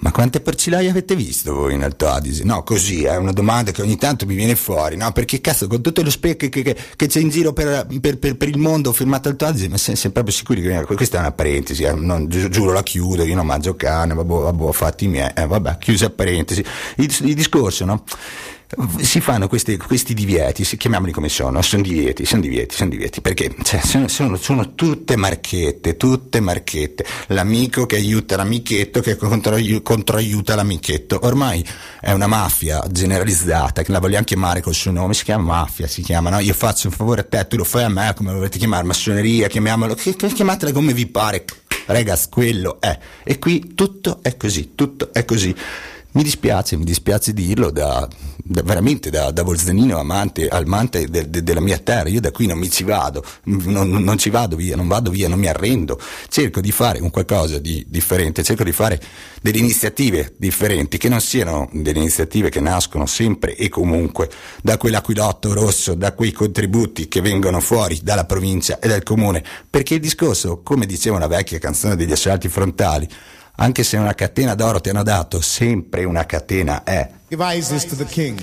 Ma quante porcilaie avete visto voi in Alto Adige? No, così, è una domanda che ogni tanto mi viene fuori, no? Perché cazzo, con tutto lo specchio che, che- che c'è in giro per, per- per- per il mondo firmato Alto Adige, ma siamo proprio sicuri che questa è una parentesi, eh, non- gi- giuro la chiudo, io non mangio carne, vabbè, vabbè fatti miei, eh, vabbè, chiusa parentesi. Il, il discorso, no? Si fanno questi, questi divieti, chiamiamoli come sono, sono divieti, sono divieti, sono divieti, perché cioè, sono, sono- sono tutte marchette, tutte marchette. L'amico che aiuta l'amichetto, che controaiu- controaiuta l'amichetto. Ormai è una mafia generalizzata, che la vogliamo chiamare col suo nome, si chiama mafia, si chiama, no? Io faccio un favore a te, tu lo fai a me, come volete chiamare, massoneria, chiamiamolo, chi- chi- chiamatela come vi pare. Ragazzi, quello è. E qui tutto è così, tutto è così. Mi dispiace, mi dispiace dirlo da, da- veramente da, da bolzanino amante, amante de- de- della mia terra, io da qui non mi ci vado, non, non- ci vado via, non vado via, non mi arrendo, cerco di fare un qualcosa di differente, cerco di fare delle iniziative differenti, che non siano delle iniziative che nascono sempre e comunque da quell'aquilotto rosso, da quei contributi che vengono fuori dalla provincia e dal comune, perché il discorso, come diceva una vecchia canzone degli assalti frontali, anche se una catena d'oro ti hanno dato, sempre una catena è. Give Isis to the king.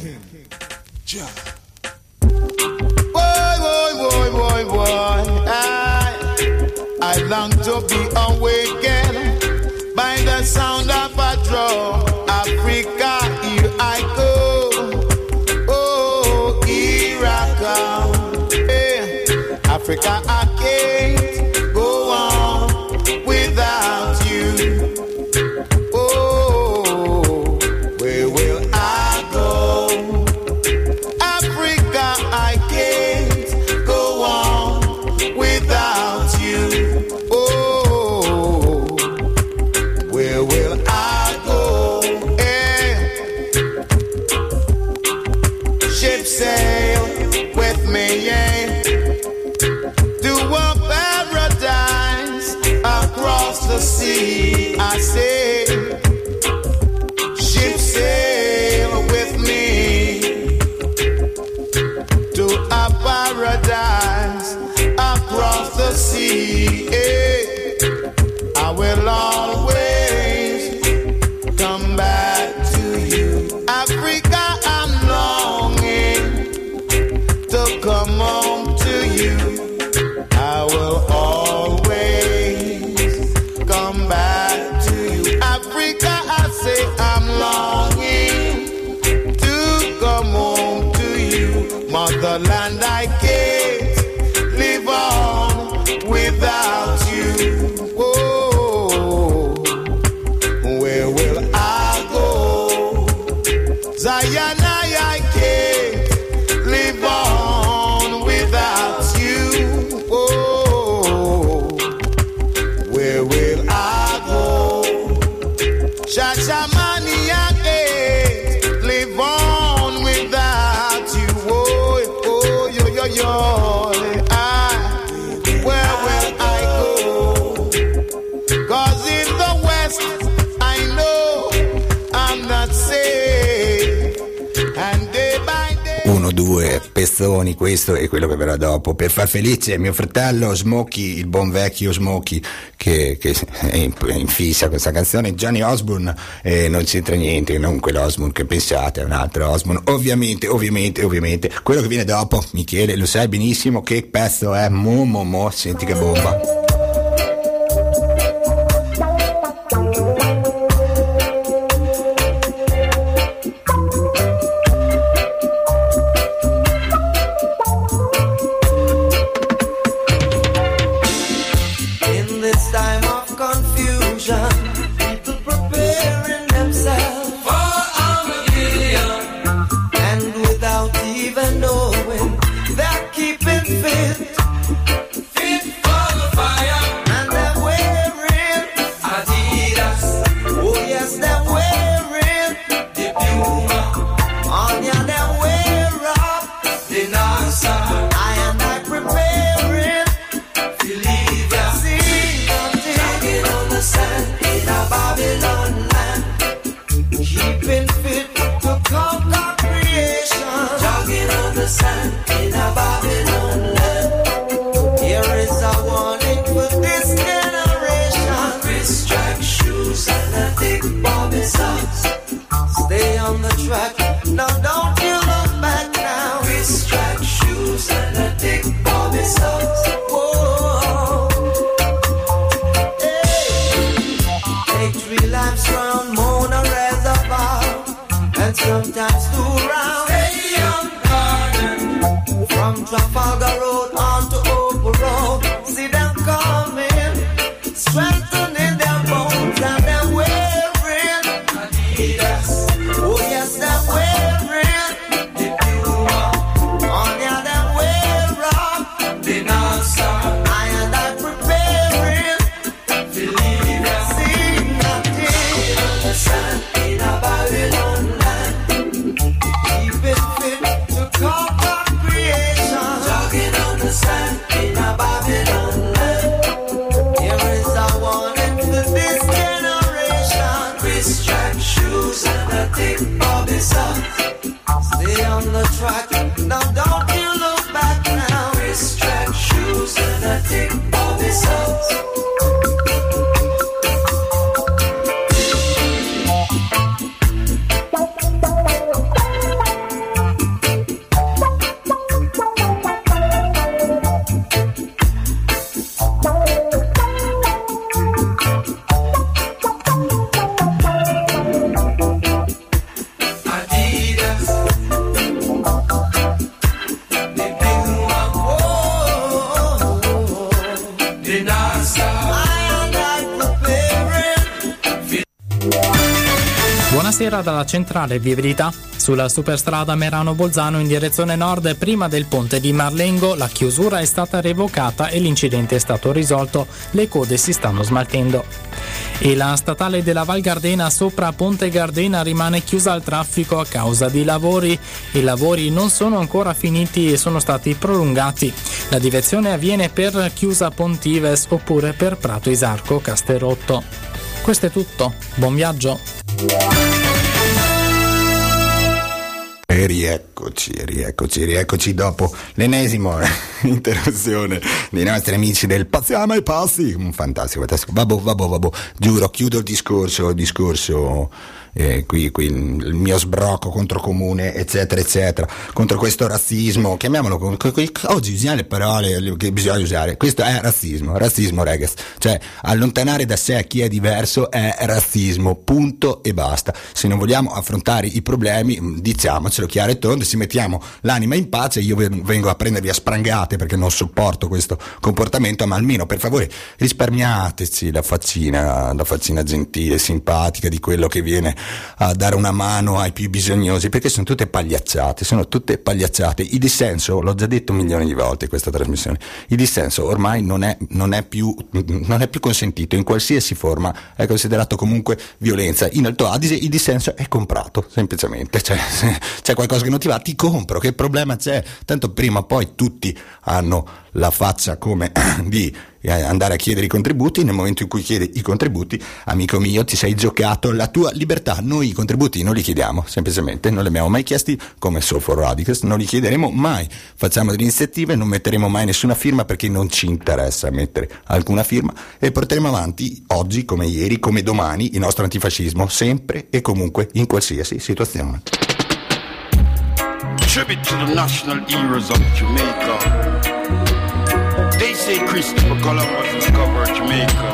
Boy, boy, boy, boy, boy. I, I long to be awakened by the sound of a drum. Africa, here I go. Oh, here I come. Hey, Africa, I questo e quello che verrà dopo. Per far felice mio fratello Smokey, il buon vecchio Smokey, che, che è in, in fissa questa canzone. Johnny Osborne eh, non c'entra niente, non quell'Osborne che pensate, è un altro Osborne. Ovviamente, ovviamente, ovviamente. Quello che viene dopo, Michele, lo sai benissimo che pezzo è. Mo, mo, mo, senti che bomba. Dalla centrale viabilità. Sulla superstrada Merano-Bolzano in direzione nord, prima del ponte di Marlengo, la chiusura è stata revocata e l'incidente è stato risolto. Le code si stanno smaltendo. E la statale della Val Gardena sopra Ponte Gardena rimane chiusa al traffico a causa di lavori. I lavori non sono ancora finiti e sono stati prolungati. La direzione avviene per Chiusa Pontives oppure per Prato Isarco Casterotto. Questo è tutto. Buon viaggio. E rieccoci, rieccoci, rieccoci dopo l'ennesima interruzione dei nostri amici del Passiamo ai passi. Un fantastico, fantastico. Vabbè, vabbè, vabbè. Giuro, chiudo il discorso, il discorso eh, qui, qui il mio sbrocco contro comune, eccetera, eccetera, contro questo razzismo, chiamiamolo con, con- con- oggi usiamo le parole che bisogna usare. Questo è razzismo, razzismo, ragazzi. Cioè, allontanare da sé chi è diverso è razzismo, punto e basta. Se non vogliamo affrontare i problemi, mh, diciamocelo chiaro e tondo, ci mettiamo l'anima in pace, io ven- vengo a prendervi a sprangate perché non sopporto questo comportamento, ma almeno per favore risparmiateci la faccina, la faccina gentile, simpatica di quello che viene a dare una mano ai più bisognosi, perché sono tutte pagliacciate, sono tutte pagliacciate. Il dissenso, l'ho già detto milioni di volte in questa trasmissione, il dissenso ormai non è, non è, più, non è più consentito, in qualsiasi forma è considerato comunque violenza. In Alto Adige il dissenso è comprato, semplicemente, cioè se c'è qualcosa che non ti va, ti compro, che problema c'è? Tanto prima o poi tutti hanno la faccia come di eh, andare a chiedere i contributi, nel momento in cui chiedi i contributi, amico mio, ti sei giocato la tua libertà. Noi i contributi non li chiediamo, semplicemente, non li abbiamo mai chiesti come Soul for Radicals, non li chiederemo mai. Facciamo delle iniziative, non metteremo mai nessuna firma perché non ci interessa mettere alcuna firma e porteremo avanti oggi come ieri, come domani il nostro antifascismo, sempre e comunque in qualsiasi situazione. Tribute to the national heroes of Jamaica. They say Christopher Columbus discovered Jamaica,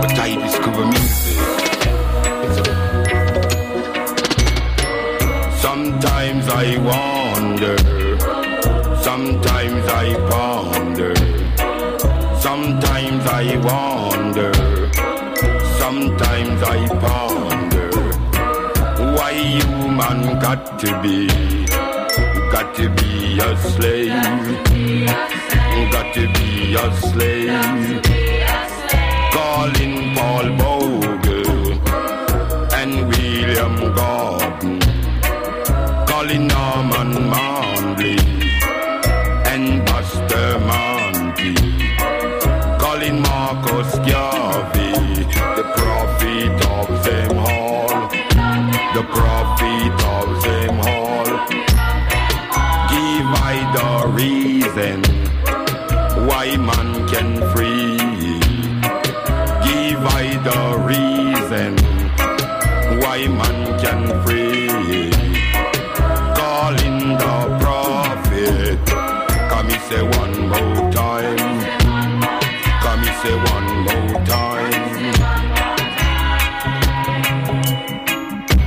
but I discover music. Sometimes I wonder, sometimes I ponder, sometimes I wonder, sometimes I ponder why human got to be, got to be a slave, got to be a slave. Calling Paul Bogle and William Gordon, calling Norman Manley and Buster Monty, calling Marcus Garvey, the prophet of them all, the prophet of them all. Give I the reason why man can free. Give I the reason why man can free. Calling the prophet. Come me say one more time. Come me say one more time.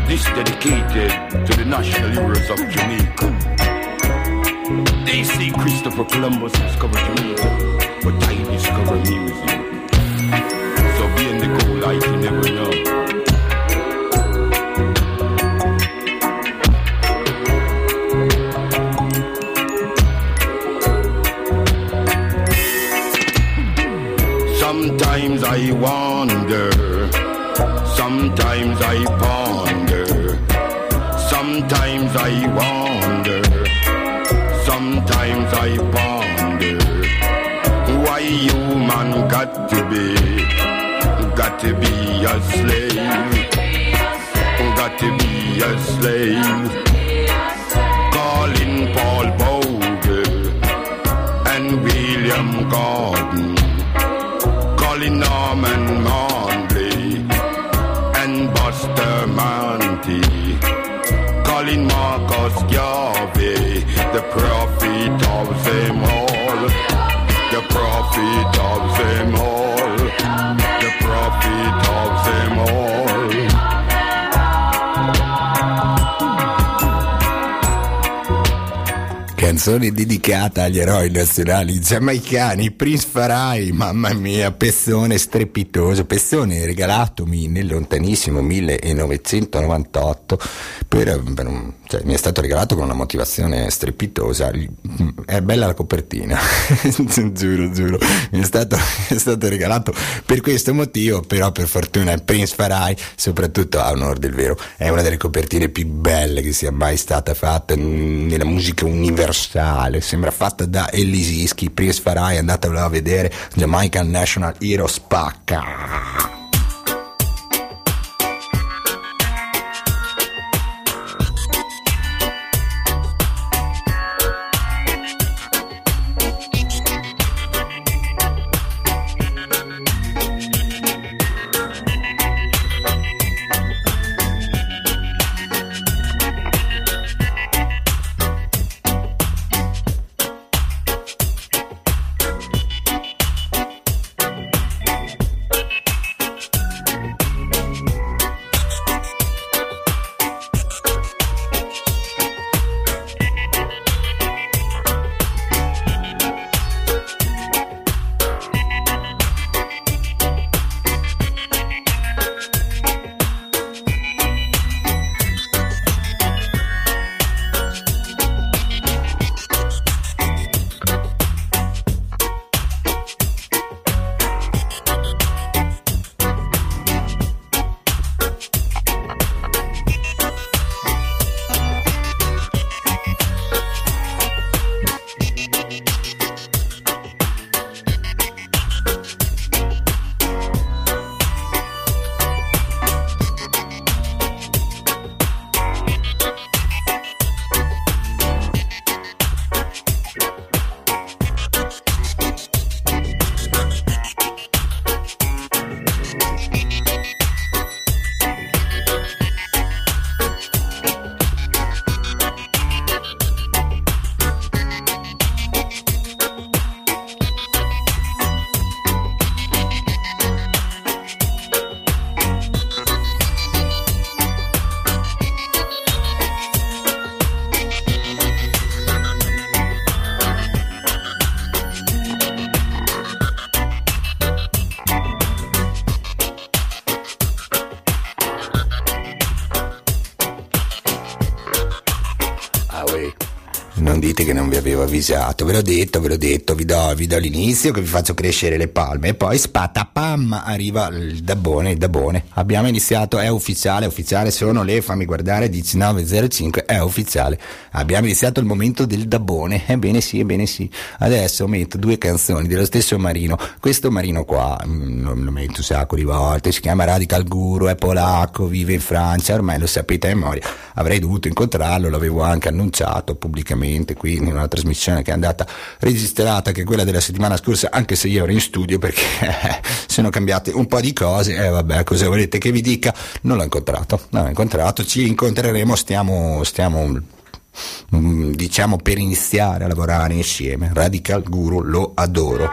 This dedicated to the national heroes of Jamaica. They say Christopher Columbus discovered Jamaica, but I discover music. So be in the cold light, you never know. Sometimes I wonder, sometimes I ponder, sometimes I wonder, sometimes I ponder why human got to be, got to be a slave, got to be a slave. Calling Paul Bogle and William Gordon. Calling Norman calling Marcus Garvey, the prophet of them all, the prophet of them all, the prophet of them all. Canzone dedicata agli eroi nazionali giamaicani, Prince Farai, mamma mia, pezzone strepitoso, pezzone regalatomi nel lontanissimo 1998, per, per un- cioè, mi è stato regalato con una motivazione strepitosa, è bella la copertina, giuro, giuro, mi è stato, è stato regalato per questo motivo, però per fortuna Prince Farai, soprattutto a onore del vero, è una delle copertine più belle che sia mai stata fatta nella musica universale, sembra fatta da Elisiski, Prince Farai, andatevelo a vedere, Jamaican National Hero spacca. Avvisato, ve l'ho detto, ve l'ho detto, vi do, vi do l'inizio che vi faccio crescere le palme e poi spatapam arriva il dabbone, il dabbone. Abbiamo iniziato, è ufficiale, ufficiale sono le, fammi guardare, 19.05, è ufficiale. Abbiamo iniziato il momento del dabbone, ebbene sì, ebbene sì. Adesso metto due canzoni dello stesso Marino, questo Marino qua, mm, lo, lo metto un sacco di volte, si chiama Radical Guru, è polacco, vive in Francia, ormai lo sapete a memoria, avrei dovuto incontrarlo, l'avevo anche annunciato pubblicamente qui in una trasmissione che è andata registrata, che è quella della settimana scorsa, anche se io ero in studio perché sono cambiate un po' di cose, e vabbè, cosa volete che vi dica? Non l'ho incontrato, non l'ho incontrato, ci incontreremo, stiamo, stiamo mm, diciamo per iniziare a lavorare insieme. Radical Guru lo adoro.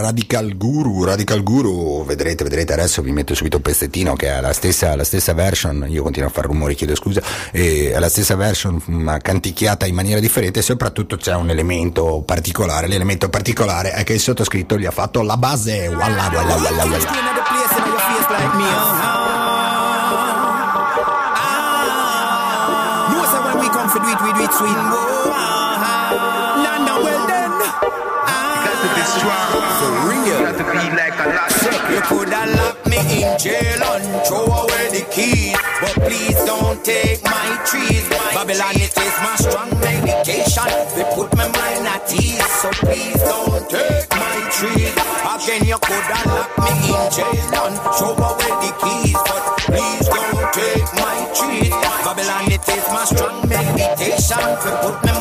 Radical Guru, Radical Guru, vedrete, vedrete adesso vi metto subito un pezzettino che è la stessa, la stessa version, io continuo a fare rumori, chiedo scusa, è la stessa version ma canticchiata in maniera differente e soprattutto c'è un elemento particolare, l'elemento particolare è che il sottoscritto gli ha fatto la base, for do it, we do it sweet. Oh, strong. For real. Got to be like a lot. You coulda locked me in jail and throw away the keys, but please don't take my trees. Babylon, it is my strong medication. They put my mind at ease, so please don't take my trees. Again, you coulda locked me in jail and throw away the keys, but please don't take my trees. Babylon, it is my strong meditation. They put my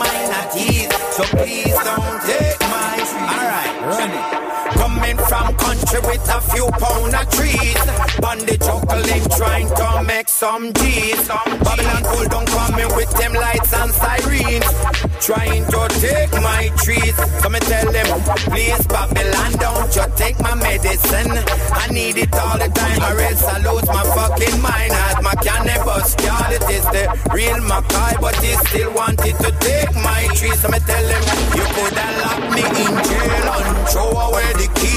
pound of trees. Bandit juggling, trying to make some G's. Babylon pull down coming with them lights and sirens. Trying to take my trees. So me tell them, please Babylon, don't you take my medicine. I need it all the time or else I lose my fucking mind. As my cannabis, y'all, it is the real Mackay, but he still wanted to take my trees. So me tell them, you could have locked me in jail and throw away the keys.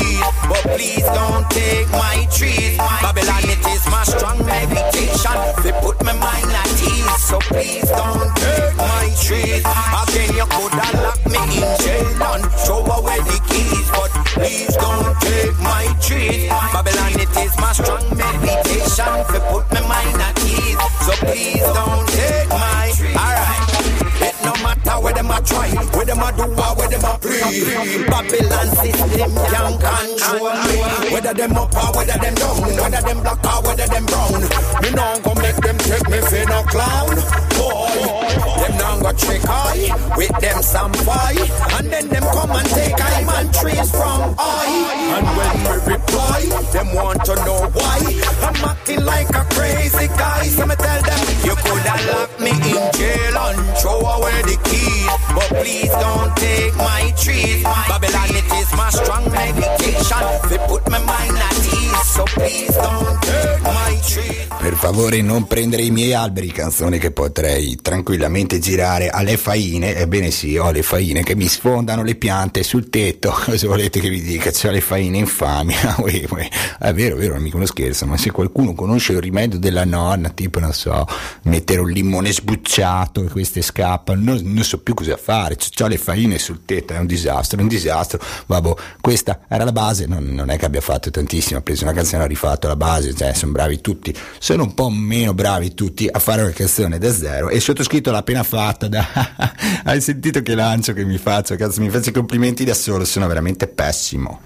Please don't take my trees. Babylon, it is my strong meditation. They put my mind at ease. So please don't take my trees. Again, you could have locked me in jail and throw away the keys. But please don't take my trees. Babylon, it is my strong meditation. They put my mind at ease. So please don't take my. Alright. It no matter where them a try, them a do or where them a play. Babylon system can control me. Whether them up or whether them down, whether them black or whether them brown. Me no go make them take me for no clown. Boy, them now go trick I with them some fight, and then them come and take I man trees from I. And when we reply, them want to know why I'm acting like a crazy guy. So me tell them you could have locked me in jail and throw away the keys, but please don't take my trees. Babylon, it is my strong medication. They put my mind at ease, so please don't take my trees. Per favore non prendere i miei alberi, canzone che potrei tranquillamente girare alle faine. Ebbene sì, ho le faine che mi sfondano le piante sul tetto. Cosa volete che vi dica? C'ho le faine infami. Ah. È vero, è vero, mica uno scherzo, ma se qualcuno conosce il rimedio della nonna, tipo, non so, mettere un limone sbucciato e queste scappano, non, non so più cosa fare. C'ho le faine sul tetto, è un disastro, è un disastro. Vabbè, questa era la base, non, non è che abbia fatto tantissimo, ha preso una canzone, ha rifatto la base, cioè sono bravi tutti, sono un po' meno bravi tutti a fare una canzone da zero e il sottoscritto l'ha appena fatta, da... hai sentito che lancio che mi faccio, cazzo mi faccio i complimenti da solo, sono veramente pessimo.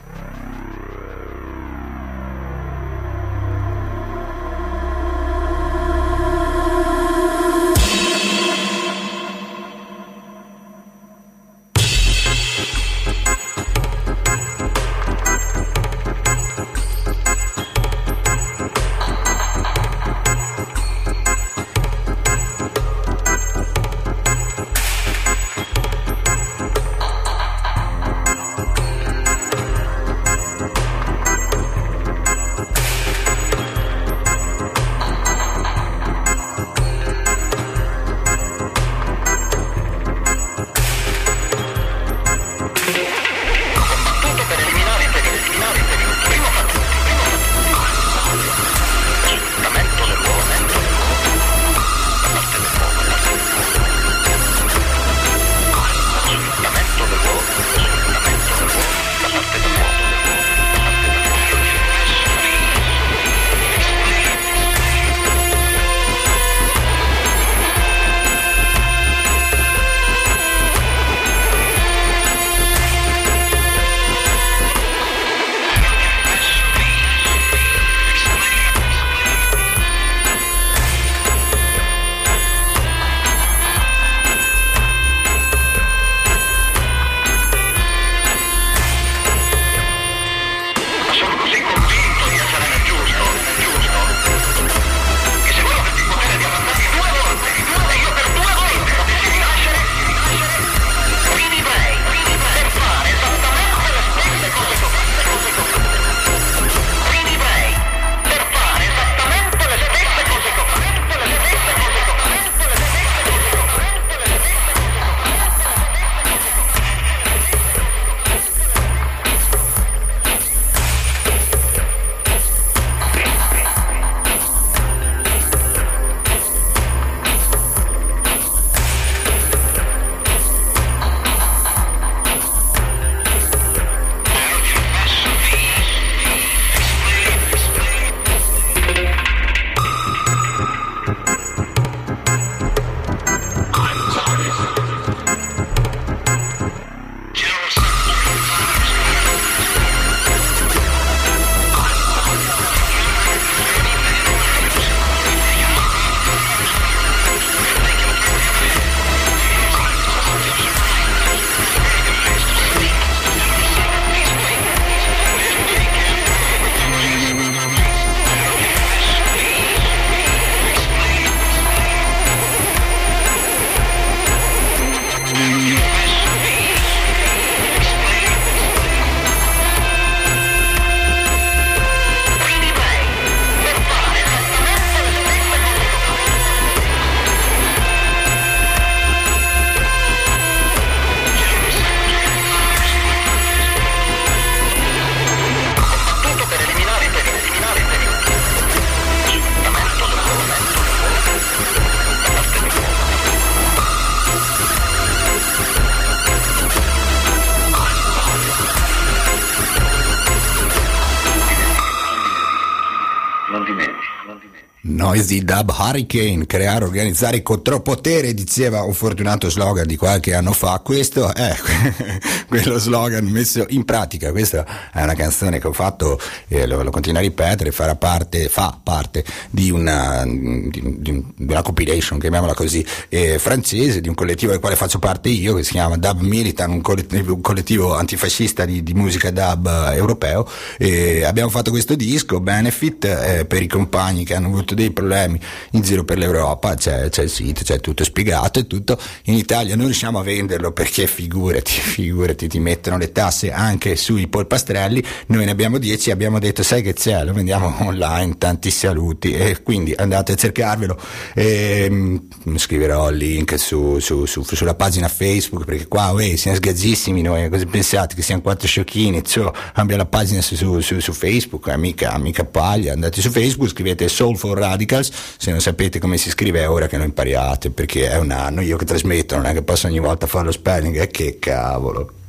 Noisy Dub Hurricane, creare, organizzare con troppo potere, diceva un fortunato slogan di qualche anno fa. Questo è quello slogan messo in pratica. Questa è una canzone che ho fatto e lo, lo continuo a ripetere, farà parte, fa parte di una, di, di- di una compilation, chiamiamola così, eh, francese, di un collettivo del quale faccio parte io, che si chiama Dub Militan, un collettivo, un collettivo antifascista di, di musica dub eh, europeo. E abbiamo fatto questo disco, Benefit, eh, per i compagni che hanno avuto dei problemi in giro per l'Europa, c'è, c'è il sito, c'è tutto spiegato e tutto. In Italia non riusciamo a venderlo perché figurati, figurati, ti mettono le tasse anche sui polpastrelli, noi ne abbiamo 10 abbiamo detto sai che c'è, lo vendiamo online, tanti saluti e quindi andate a cercarvelo. E, mm, scriverò il link su, su- su- sulla pagina Facebook perché qua uè, siamo sgazzissimi noi, cosa pensate che siamo quattro sciocchini? Cioè, abbia la pagina su, Facebook, eh, mica, mica paglia, andate su Facebook, scrivete Soulful Radicals, se non sapete come si scrive è ora che lo impariate perché è un anno. Io che trasmetto, non è che posso ogni volta fare lo spelling, e che cavolo.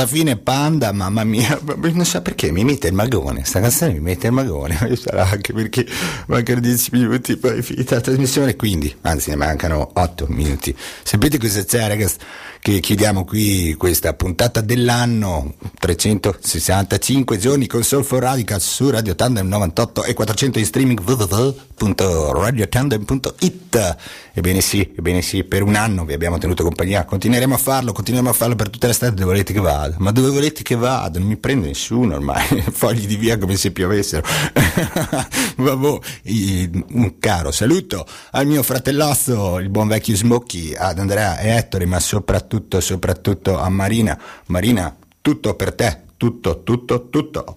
Alla fine Panda, mamma mia, non so perché mi mette il magone, sta canzone mi mette il magone, sarà anche perché mancano 10 minuti poi è finita la trasmissione, quindi, anzi ne mancano 8 minuti. Sapete cosa c'è ragazzi? Che chiudiamo qui questa puntata dell'anno, 365 giorni con Soulful Radical su Radio Tandem 98 e 400 in streaming www.radiotandem.it. Ebbene sì, ebbene sì, per un anno vi abbiamo tenuto compagnia, continueremo a farlo, continueremo a farlo per tutte le strade dove volete che vada, ma dove volete che vada? Non mi prende nessuno ormai, fogli di via come se piovessero. Vabbè, i- un caro saluto al mio fratellastro, il buon vecchio Smokey, ad Andrea e Ettore, ma soprattutto, soprattutto a Marina. Marina, tutto per te, tutto, tutto, tutto.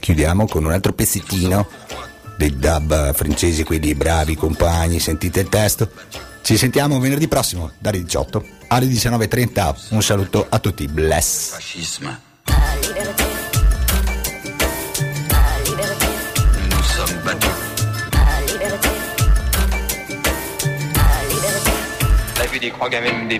Chiudiamo con un altro pezzettino dei dub francesi, quelli bravi compagni, sentite il testo. Ci sentiamo venerdì prossimo, dalle 18 alle 19.30. Un saluto a tutti, bless. Fascisme. Nous sommes battus. T'as vu des croix gamines des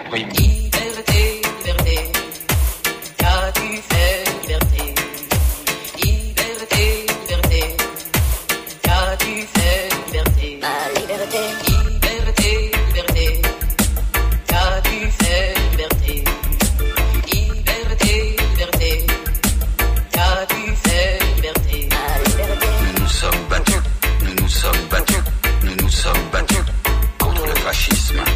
fascisme.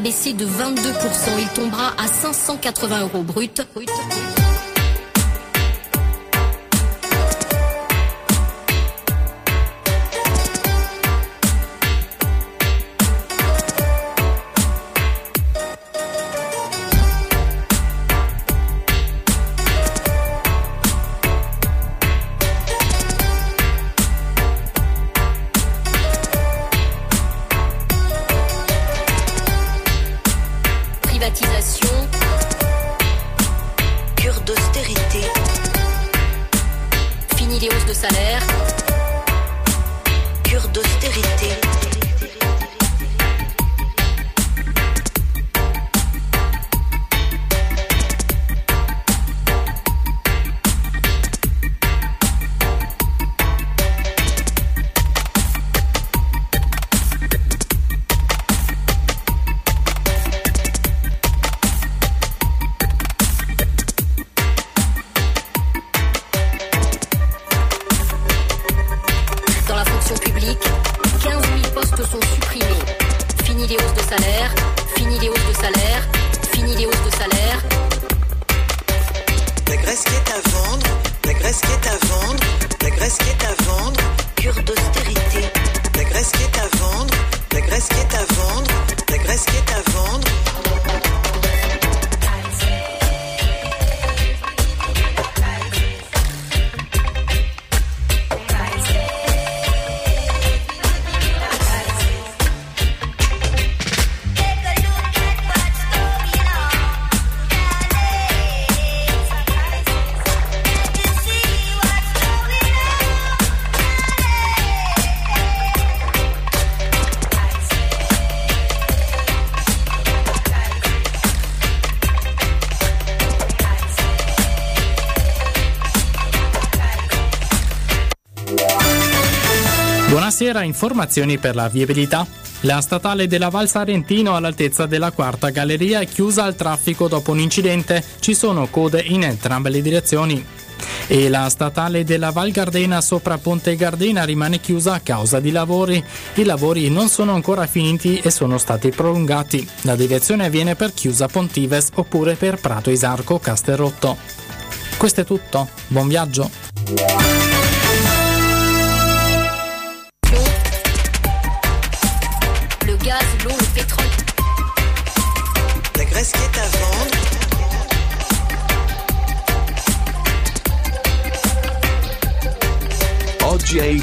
Abaissé de 22%. Il tombera à 580 euros brut. Buonasera, informazioni per la viabilità. La statale della Val Sarentino all'altezza della quarta galleria è chiusa al traffico dopo un incidente. Ci sono code in entrambe le direzioni. E la statale della Val Gardena sopra Ponte Gardena rimane chiusa a causa di lavori. I lavori non sono ancora finiti e sono stati prolungati. La deviazione avviene per Chiusa Pontives oppure per Prato Isarco Casterrotto. Questo è tutto. Buon viaggio.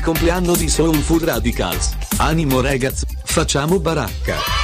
Compleanno di Soul Food Radicals. Animo ragazzi, facciamo baracca.